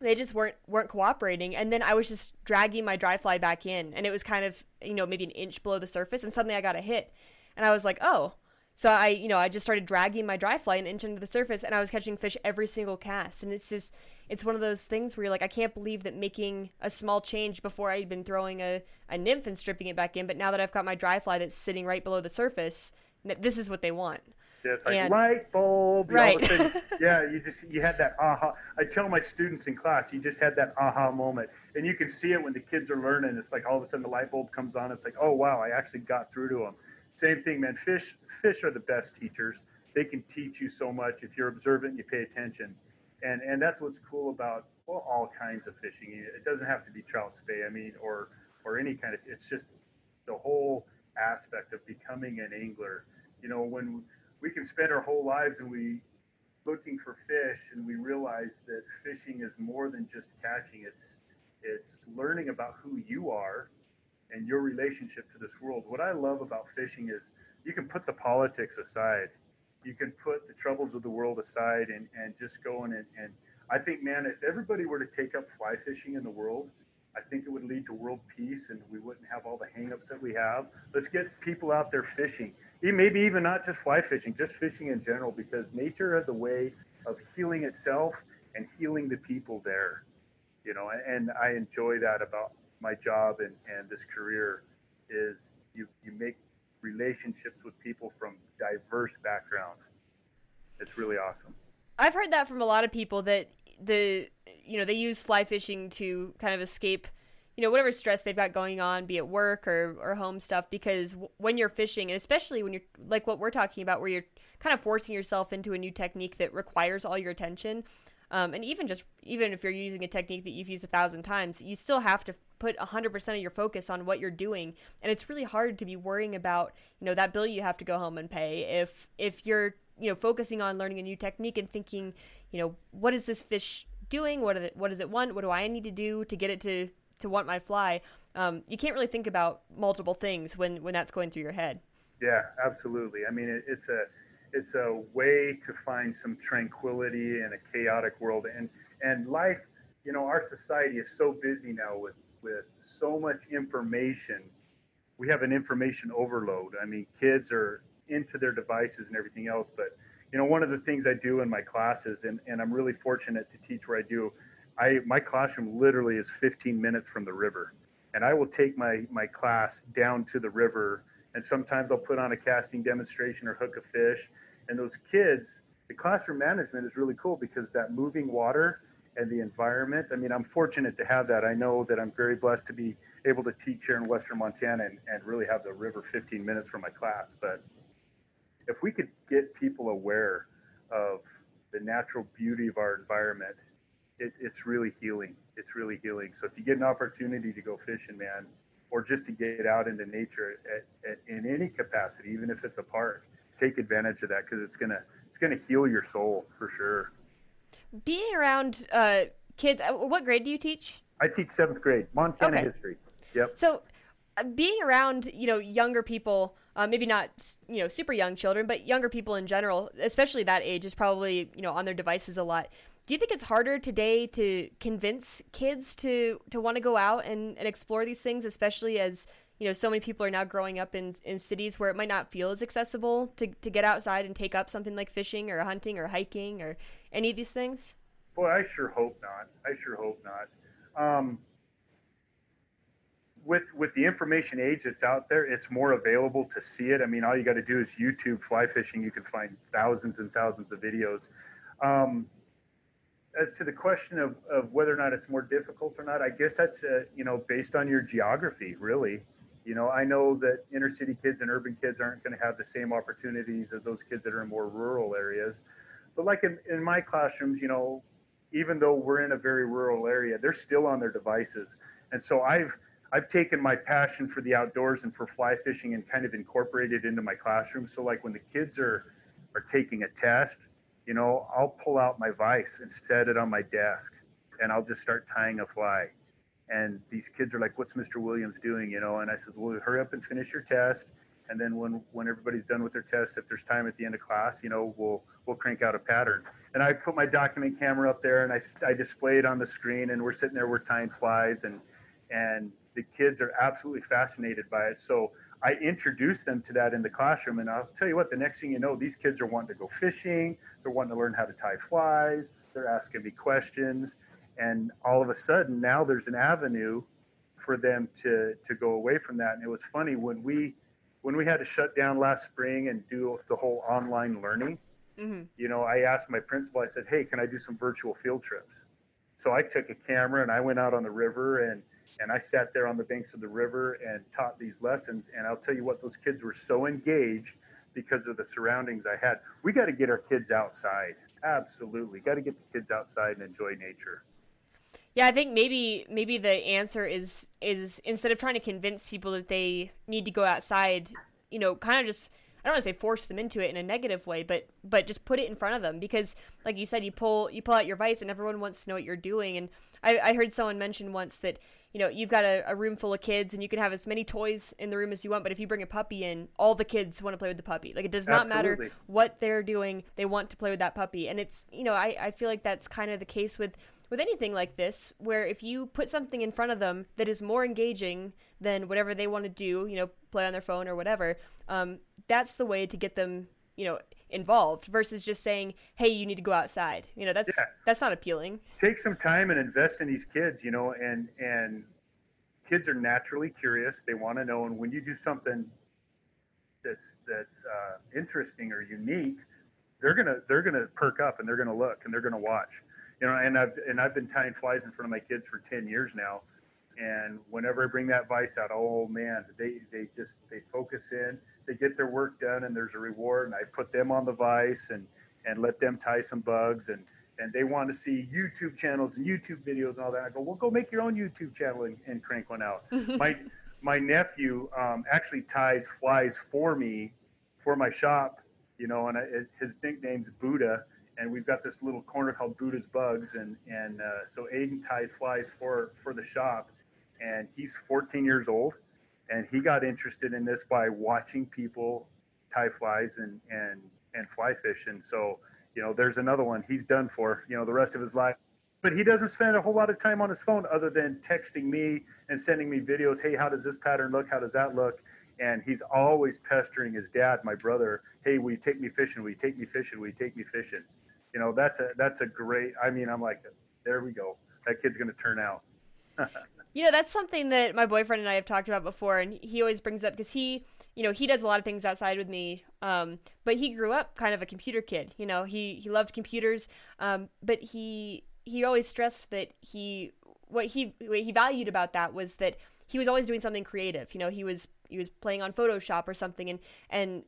they just weren't weren't cooperating. And then i was just dragging my dry fly back in and it was kind of you know maybe an inch below the surface and suddenly i got a hit. And i was like oh. So i you know i just started dragging my dry fly an inch into the surface and i was catching fish every single cast. And it's just it's one of those things where you're like i can't believe that making a small change before i'd been throwing a, a nymph and stripping it back in but now that i've got my dry fly that's sitting right below the surface this is what they want
it's like
And-
light bulb.
Right.
all of a sudden- yeah, you just you had that aha. I tell my students in class, you just had that aha moment, and you can see it when the kids are learning. It's like all of a sudden the light bulb comes on. It's like, oh wow, I actually got through to them. Same thing, man. Fish fish are the best teachers. They can teach you so much if you're observant. and You pay attention, and and that's what's cool about well all kinds of fishing. It doesn't have to be trout spey. I mean, or or any kind of. It's just the whole aspect of becoming an angler. You know, when we can spend our whole lives and we looking for fish and we realize that fishing is more than just catching. It's it's learning about who you are and your relationship to this world. What i love about fishing is you can put the politics aside. You can put the troubles of the world aside and, and just go in and, and i think man if everybody were to take up fly fishing in the world i think it would lead to world peace and we wouldn't have all the hangups that we have. Let's get people out there fishing maybe even not just fly fishing, just fishing in general, because nature has a way of healing itself and healing the people there. You know, and I enjoy that about my job and, and this career is you, you make relationships with people from diverse backgrounds. It's really awesome.
I've heard that from a lot of people that the you know they use fly fishing to kind of escape you know whatever stress they've got going on be it work or or home stuff because w- when you're fishing and especially when you're like what we're talking about where you're kind of forcing yourself into a new technique that requires all your attention um, and even just even if you're using a technique that you've used a thousand times you still have to put 100% of your focus on what you're doing. And it's really hard to be worrying about you know that bill you have to go home and pay if if you're you know focusing on learning a new technique and thinking you know what is this fish doing? What, it, what does it want? What do i need to do to get it to to want my fly um, you can't really think about multiple things when when that's going through your head
Yeah, absolutely. I mean, it, it's a it's a way to find some tranquility in a chaotic world, and and life. You know, our society is so busy now with with so much information. We have an information overload. I mean, kids are into their devices and everything else. But you know, one of the things I do in my classes, and, and I'm really fortunate to teach where I do. I my classroom literally is 15 minutes from the river, and I will take my my class down to the river and sometimes I'll put on a casting demonstration or hook a fish. And those kids, the classroom management is really cool because that moving water and the environment. I mean, I'm fortunate to have that. I know that I'm very blessed to be able to teach here in Western Montana and, and really have the river 15 minutes from my class. But if we could get people aware of the natural beauty of our environment, it, it's really healing. It's really healing. So if you get an opportunity to go fishing, man, or just to get out into nature at, at, in any capacity, even if it's a park, take advantage of that because it's gonna it's gonna heal your soul for sure.
being around uh, kids uh, what grade do you teach
I teach seventh grade Montana
Okay.
history. Yep.
So, uh, being around, you know, younger people, uh, maybe not, you know, super young children, but younger people in general, especially that age, is probably, you know, on their devices a lot. Do you think it's harder today to convince kids to to want to go out and, and explore these things, especially as you know so many people are now growing up in in cities where it might not feel as accessible to to get outside and take up something like fishing or hunting or hiking or any of these things?
Boy, I sure hope not. I sure hope not. Um, with with the information age that's out there, it's more available to see it. I mean, all you got to do is YouTube fly fishing. You can find thousands and thousands of videos. Um, as to the question of, of whether or not it's more difficult or not, I guess that's uh, you know based on your geography, really. You know, I know that inner city kids and urban kids aren't going to have the same opportunities as those kids that are in more rural areas. But like in, in my classrooms, you know, even though we're in a very rural area, they're still on their devices. And so I've I've taken my passion for the outdoors and for fly fishing and kind of incorporated into my classroom. So like when the kids are are taking a test, you know, I'll pull out my vise and set it on my desk and I'll just start tying a fly. And these kids are like, "What's Mr. Williams doing?" You know, and I says, "Well, hurry up and finish your test." And then when when everybody's done with their test, if there's time at the end of class, you know, we'll we'll crank out a pattern. And I put my document camera up there and I, I display it on the screen, and we're sitting there, we're tying flies, and and the kids are absolutely fascinated by it. So I introduce them to that in the classroom, and I'll tell you what, the next thing you know, these kids are wanting to go fishing, they're wanting to learn how to tie flies, they're asking me questions, and all of a sudden now there's an avenue for them to to go away from that. And it was funny when we when we had to shut down last spring and do the whole online learning. Mm-hmm. You know, I asked my principal. I said, "Hey, can I do some virtual field trips?" So I took a camera and I went out on the river and and I sat there on the banks of the river and taught these lessons. And I'll tell you what, those kids were so engaged because of the surroundings I had. We got to get our kids outside. Absolutely, got to get the kids outside and enjoy nature.
Yeah, I think maybe maybe the answer is is instead of trying to convince people that they need to go outside, you know, kind of just I don't want to say force them into it in a negative way, but but just put it in front of them because, like you said, you pull you pull out your vise, and everyone wants to know what you're doing. And I, I heard someone mention once that you know you've got a, a, room full of kids and you can have as many toys in the room as you want, but if you bring a puppy in, all the kids want to play with the puppy. Like it does not Absolutely. matter what they're doing; they want to play with that puppy. And it's you know I I feel like that's kind of the case with with anything like this, where if you put something in front of them that is more engaging than whatever they want to do, you know, play on their phone or whatever, um, that's the way to get them, you know, involved versus just saying, "Hey, you need to go outside." You know, that's yeah. that's not appealing.
Take some time and invest in these kids, you know, and and kids are naturally curious. They want to know, and when you do something that's that's uh, interesting or unique, they're gonna they're gonna perk up and they're gonna look and they're gonna watch you know, and I've and I've been tying flies in front of my kids for ten years now, and whenever I bring that vise out, oh man, they they just they focus in, they get their work done, and there's a reward, and I put them on the vise and and let them tie some bugs and and they want to see YouTube channels and YouTube videos and all that. I go, well, go make your own YouTube channel and, and crank one out. my my nephew um, actually ties flies for me for my shop, you know, and I, it, his nickname's Buddha and we've got this little corner called Buddha's Bugs, and and uh, so Aiden ties flies for for the shop, and he's 14 years old, and he got interested in this by watching people tie flies and and and fly fish, and so you know there's another one he's done for you know the rest of his life. But he doesn't spend a whole lot of time on his phone other than texting me and sending me videos. Hey, how does this pattern look? How does that look? and he's always pestering his dad, my brother. Hey, will you take me fishing? Will you take me fishing? Will you take me fishing? you know, that's a that's a great. I mean, I'm like, there we go. That kid's going to turn out.
you know, that's something that my boyfriend and I have talked about before, and he always brings up because he, you know, he does a lot of things outside with me. Um, but he grew up kind of a computer kid. You know, he he loved computers. Um, but he he always stressed that he what he what he valued about that was that he was always doing something creative. You know, he was he was playing on Photoshop or something, and and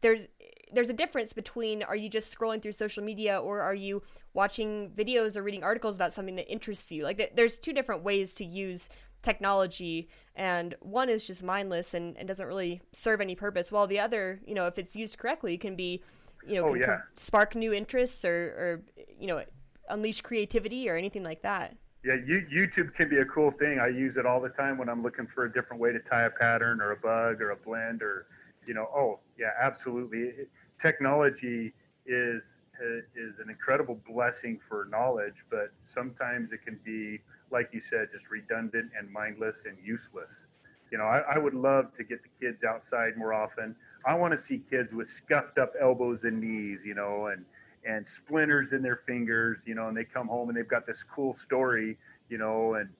there's there's a difference between are you just scrolling through social media or are you watching videos or reading articles about something that interests you like there's two different ways to use technology and one is just mindless and, and doesn't really serve any purpose while the other you know if it's used correctly can be you know oh, yeah. spark new interests or, or you know unleash creativity or anything like that
yeah, YouTube can be a cool thing. I use it all the time when I'm looking for a different way to tie a pattern or a bug or a blend or you know, oh yeah, absolutely. Technology is uh, is an incredible blessing for knowledge, but sometimes it can be, like you said, just redundant and mindless and useless. You know, I, I would love to get the kids outside more often. I want to see kids with scuffed up elbows and knees, you know, and and splinters in their fingers, you know, and they come home and they've got this cool story, you know, and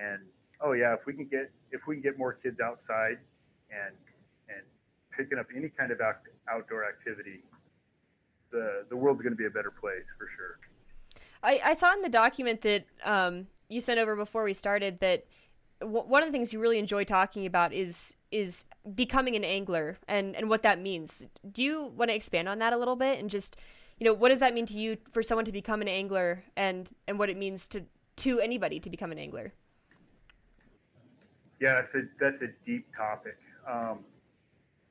and oh yeah, if we can get if we can get more kids outside and picking up any kind of out, outdoor activity, the the world's going to be a better place for sure.
I, I saw in the document that um, you sent over before we started that w- one of the things you really enjoy talking about is is becoming an angler and and what that means. Do you want to expand on that a little bit and just you know what does that mean to you for someone to become an angler and and what it means to to anybody to become an angler?
Yeah, that's a that's a deep topic. Um,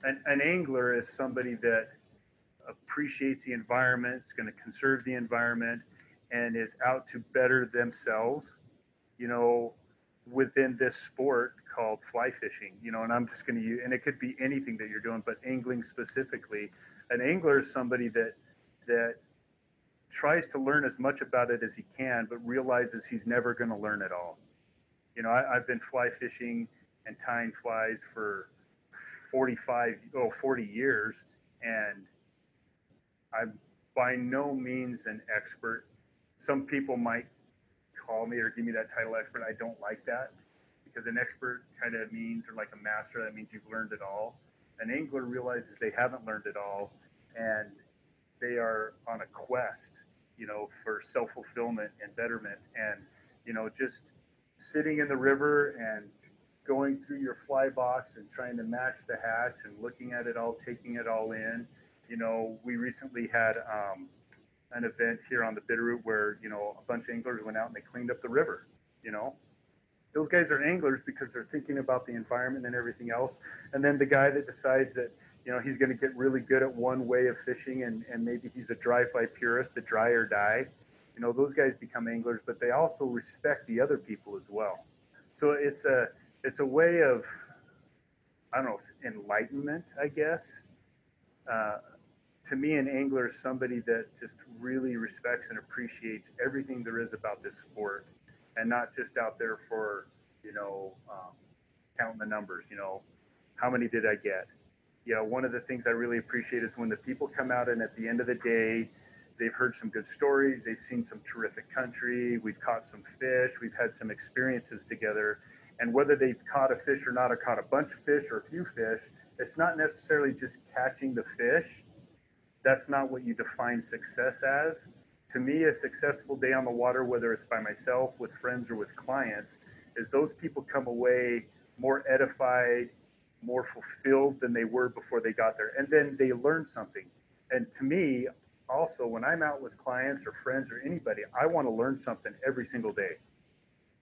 an, an angler is somebody that appreciates the environment, is going to conserve the environment, and is out to better themselves. You know, within this sport called fly fishing. You know, and I'm just going to use, and it could be anything that you're doing, but angling specifically. An angler is somebody that that tries to learn as much about it as he can, but realizes he's never going to learn it all. You know, I, have been fly fishing and tying flies for 45, oh, 40 years, and I'm by no means an expert. Some people might call me or give me that title expert. I don't like that because an expert kind of means, or like a master, that means you've learned it all. An angler realizes they haven't learned it all, and they are on a quest, you know, for self fulfillment and betterment. And, you know, just sitting in the river and going through your fly box and trying to match the hatch and looking at it all, taking it all in. You know, we recently had um, an event here on the Bitterroot where, you know, a bunch of anglers went out and they cleaned up the river, you know. Those guys are anglers because they're thinking about the environment and everything else. And then the guy that decides that, you know, he's going to get really good at one way of fishing and, and maybe he's a dry fly purist, the dry or die. You know, those guys become anglers, but they also respect the other people as well. So it's a it's a way of I don't know enlightenment, I guess. Uh, to me, an angler is somebody that just really respects and appreciates everything there is about this sport, and not just out there for you know um, counting the numbers. You know, how many did I get? You know, one of the things I really appreciate is when the people come out and at the end of the day, they've heard some good stories, they've seen some terrific country, we've caught some fish, we've had some experiences together, and whether they've caught a fish or not, or caught a bunch of fish or a few fish, it's not necessarily just catching the fish. That's not what you define success as. To me, a successful day on the water, whether it's by myself, with friends, or with clients, is those people come away more edified, more fulfilled than they were before they got there. And then they learn something. And to me, also, when I'm out with clients or friends or anybody, I want to learn something every single day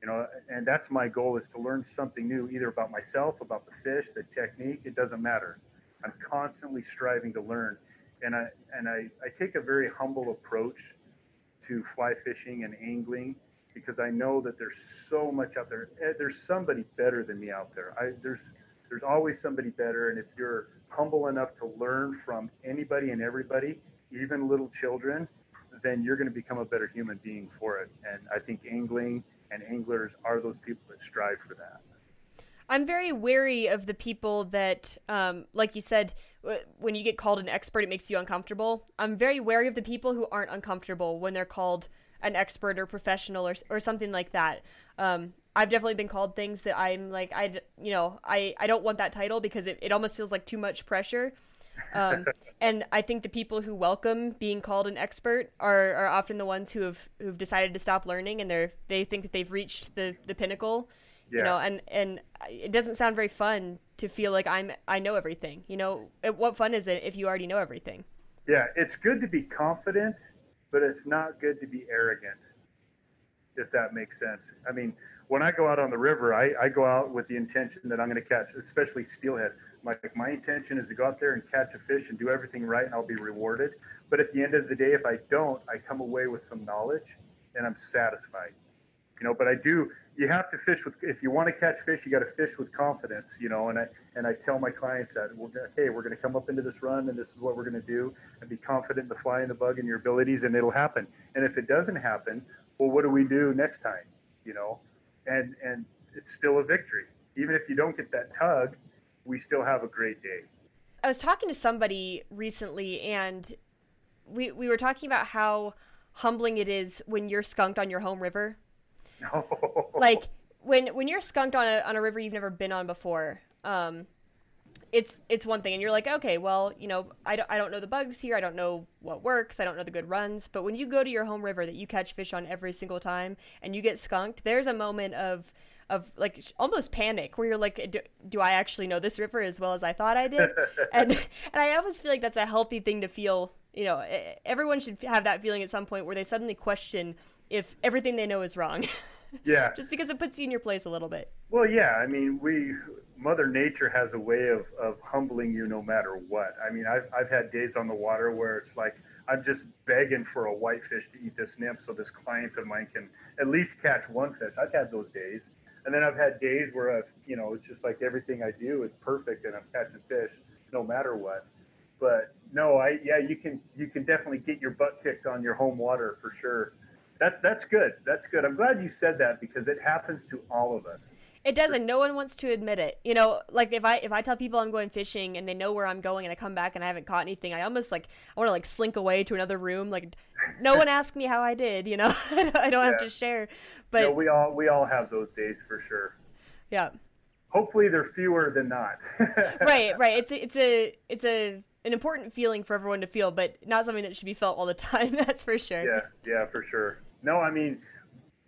you know and that's my goal is to learn something new either about myself about the fish the technique it doesn't matter. I'm constantly striving to learn and i and i, I take a very humble approach to fly fishing and angling because i know that there's so much out there eh, there's somebody better than me out there. I there's there's always somebody better and if you're humble enough to learn from anybody and everybody even little children then you're going to become a better human being for it. And i think angling and anglers are those people that strive for that.
I'm very wary of the people that, um, like you said, when you get called an expert, it makes you uncomfortable. I'm very wary of the people who aren't uncomfortable when they're called an expert or professional or, or something like that. Um, I've definitely been called things that I'm like, I, you know, I, I don't want that title because it, it almost feels like too much pressure. Um, and I think the people who welcome being called an expert are, are often the ones who have who've decided to stop learning and they're they think that they've reached the, the pinnacle. Yeah. You know, and and it doesn't sound very fun to feel like I'm I know everything. You know, what fun is it if you already know everything?
Yeah, it's good to be confident, but it's not good to be arrogant. If that makes sense. I mean, when I go out on the river, I, I go out with the intention that I'm going to catch, especially steelhead. Like my intention is to go out there and catch a fish and do everything right, and I'll be rewarded. But at the end of the day, if I don't, I come away with some knowledge, and I'm satisfied. You know, but I do. You have to fish with. If you want to catch fish, you got to fish with confidence. You know, and I and I tell my clients that we're gonna, hey, we're going to come up into this run, and this is what we're going to do, and be confident in the fly and the bug and your abilities, and it'll happen. And if it doesn't happen, well, what do we do next time? You know, and and it's still a victory, even if you don't get that tug we still have a great day.
I was talking to somebody recently, and we we were talking about how humbling it is when you're skunked on your home river. like when when you're skunked on a on a river you've never been on before. Um, it's it's one thing and you're like okay well you know I don't, I don't know the bugs here i don't know what works i don't know the good runs but when you go to your home river that you catch fish on every single time and you get skunked there's a moment of of like almost panic where you're like do, do, i actually know this river as well as i thought i did and and i always feel like that's a healthy thing to feel you know everyone should have that feeling at some point where they suddenly question if everything they know is wrong
Yeah.
Just because it puts you in your place a little bit.
Well, yeah. I mean, we Mother Nature has a way of, of humbling you no matter what. I mean, I've I've had days on the water where it's like I'm just begging for a whitefish to eat this nymph so this client of mine can at least catch one fish. I've had those days. And then I've had days where I've, you know, it's just like everything I do is perfect and I'm catching fish no matter what. But no, I yeah, you can you can definitely get your butt kicked on your home water for sure. That's that's good. That's good. I'm glad you said that because it happens to all of us.
It doesn't. No one wants to admit it. You know, like if I if I tell people I'm going fishing and they know where I'm going and I come back and I haven't caught anything, I almost like I want to like slink away to another room. Like, no one asked me how I did. You know, I don't have to share. But
So we all we all have those days for sure.
yeah,
Hopefully they're fewer than not.
right, right. It's a, it's a it's a an important feeling for everyone to feel, but not something that should be felt all the time. That's for sure.
Yeah, yeah, for sure. No, I mean,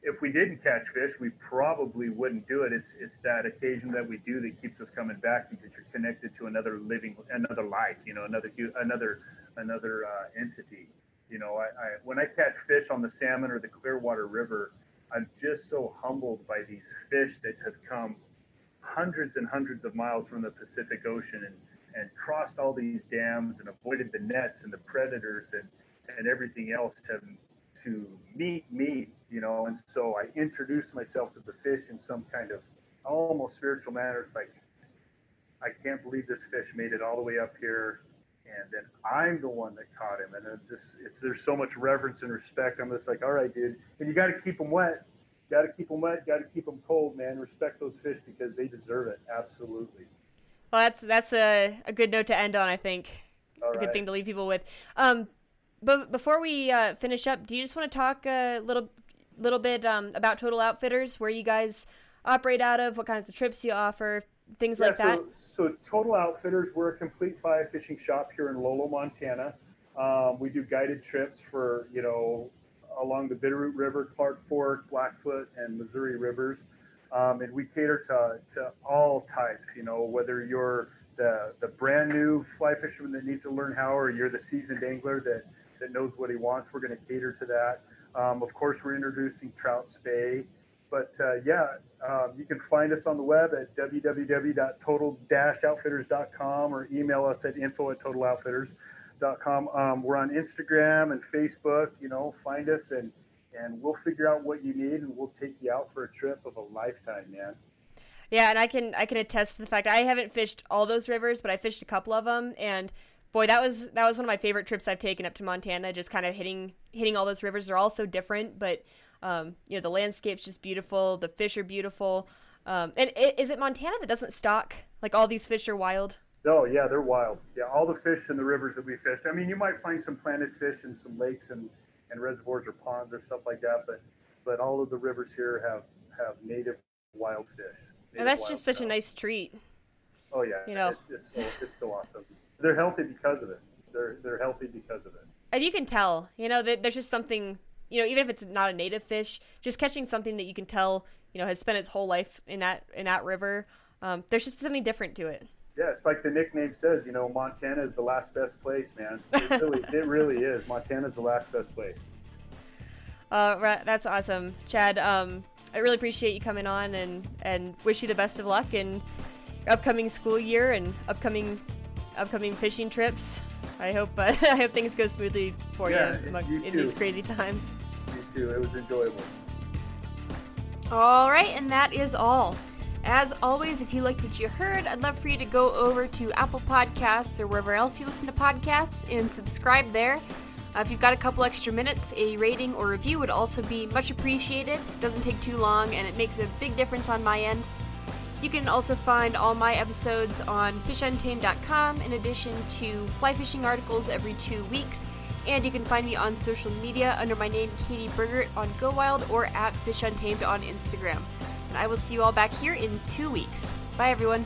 if we didn't catch fish, we probably wouldn't do it. It's it's that occasion that we do that keeps us coming back because you're connected to another living, another life. You know, another another another uh, entity. You know, I, I when I catch fish on the salmon or the Clearwater River, I'm just so humbled by these fish that have come hundreds and hundreds of miles from the Pacific Ocean and, and crossed all these dams and avoided the nets and the predators and, and everything else to, to meet me, you know. And so I introduce myself to the fish in some kind of almost spiritual manner. It's like, I can't believe this fish made it all the way up here. And then I'm the one that caught him. And it's just, it's, there's so much reverence and respect. I'm just like, all right, dude. And you got to keep them wet. Got to keep them wet. Got to keep them cold, man. Respect those fish because they deserve it. Absolutely.
Well, that's that's a, a good note to end on. I think
All
a good thing to leave people with. Um, but before we uh, finish up, do you just want to talk a little little bit um, about Total Outfitters, where you guys operate out of, what kinds of trips you offer, things like
Yeah,
that?
So, so Total Outfitters, we're a complete fly fishing shop here in Lolo, Montana. Um, we do guided trips for, you know, along the Bitterroot River, Clark Fork, Blackfoot, and Missouri rivers. Um, and we cater to, to all types, you know, whether you're the, the brand new fly fisherman that needs to learn how, or you're the seasoned angler that, that knows what he wants, we're going to cater to that. Um, of course, we're introducing trout spey. But uh, yeah, um, you can find us on the web at www.total-outfitters.com or email us at info at totaloutfitters.com. Um, we're on Instagram and Facebook. You know, find us and and we'll figure out what you need and we'll take you out for a trip of a lifetime, man.
Yeah, and I can I can attest to the fact I haven't fished all those rivers, but I fished a couple of them, and boy, that was that was one of my favorite trips I've taken up to Montana. Just kind of hitting hitting all those rivers. They're all so different, but um, you know the landscape's just beautiful. The fish are beautiful. Um, and i- is it Montana that doesn't stock like all these fish are wild?
Oh yeah, they're wild. Yeah, all the fish in the rivers that we fish. I mean, you might find some planted fish in some lakes and, and reservoirs or ponds or stuff like that, but but all of the rivers here have have native wild fish.
And that's just such a nice treat.
Oh yeah,
you know.
it's, it's so it's so awesome. They're healthy because of it. They're they're healthy because of it.
and you can tell you know that there's just something you know even if it's not a native fish just catching something that you can tell you know has spent its whole life in that in that river um, there's just something different to it
Yeah, it's like the nickname says. You know, Montana is the last best place, man. It really, it really is. Montana's the last best place.
uh, that's awesome chad um, i really appreciate you coming on and and wish you the best of luck in upcoming school year and upcoming upcoming fishing trips i hope uh, i hope things go smoothly for
Yeah,
you among-
you
in these crazy times
Me too. It was enjoyable.
All right, and that is all. As always, if you liked what you heard, I'd love for you to go over to Apple Podcasts or wherever else you listen to podcasts and subscribe there. Uh, if you've got a couple extra minutes, a rating or review would also be much appreciated. It doesn't take too long and it makes a big difference on my end. You can also find all my episodes on fishuntamed.com in addition to fly fishing articles every two weeks. And you can find me on social media under my name, Katie Bergert, on Go Wild or at Fish Untamed on Instagram. And I will see you all back here in two weeks. Bye, everyone.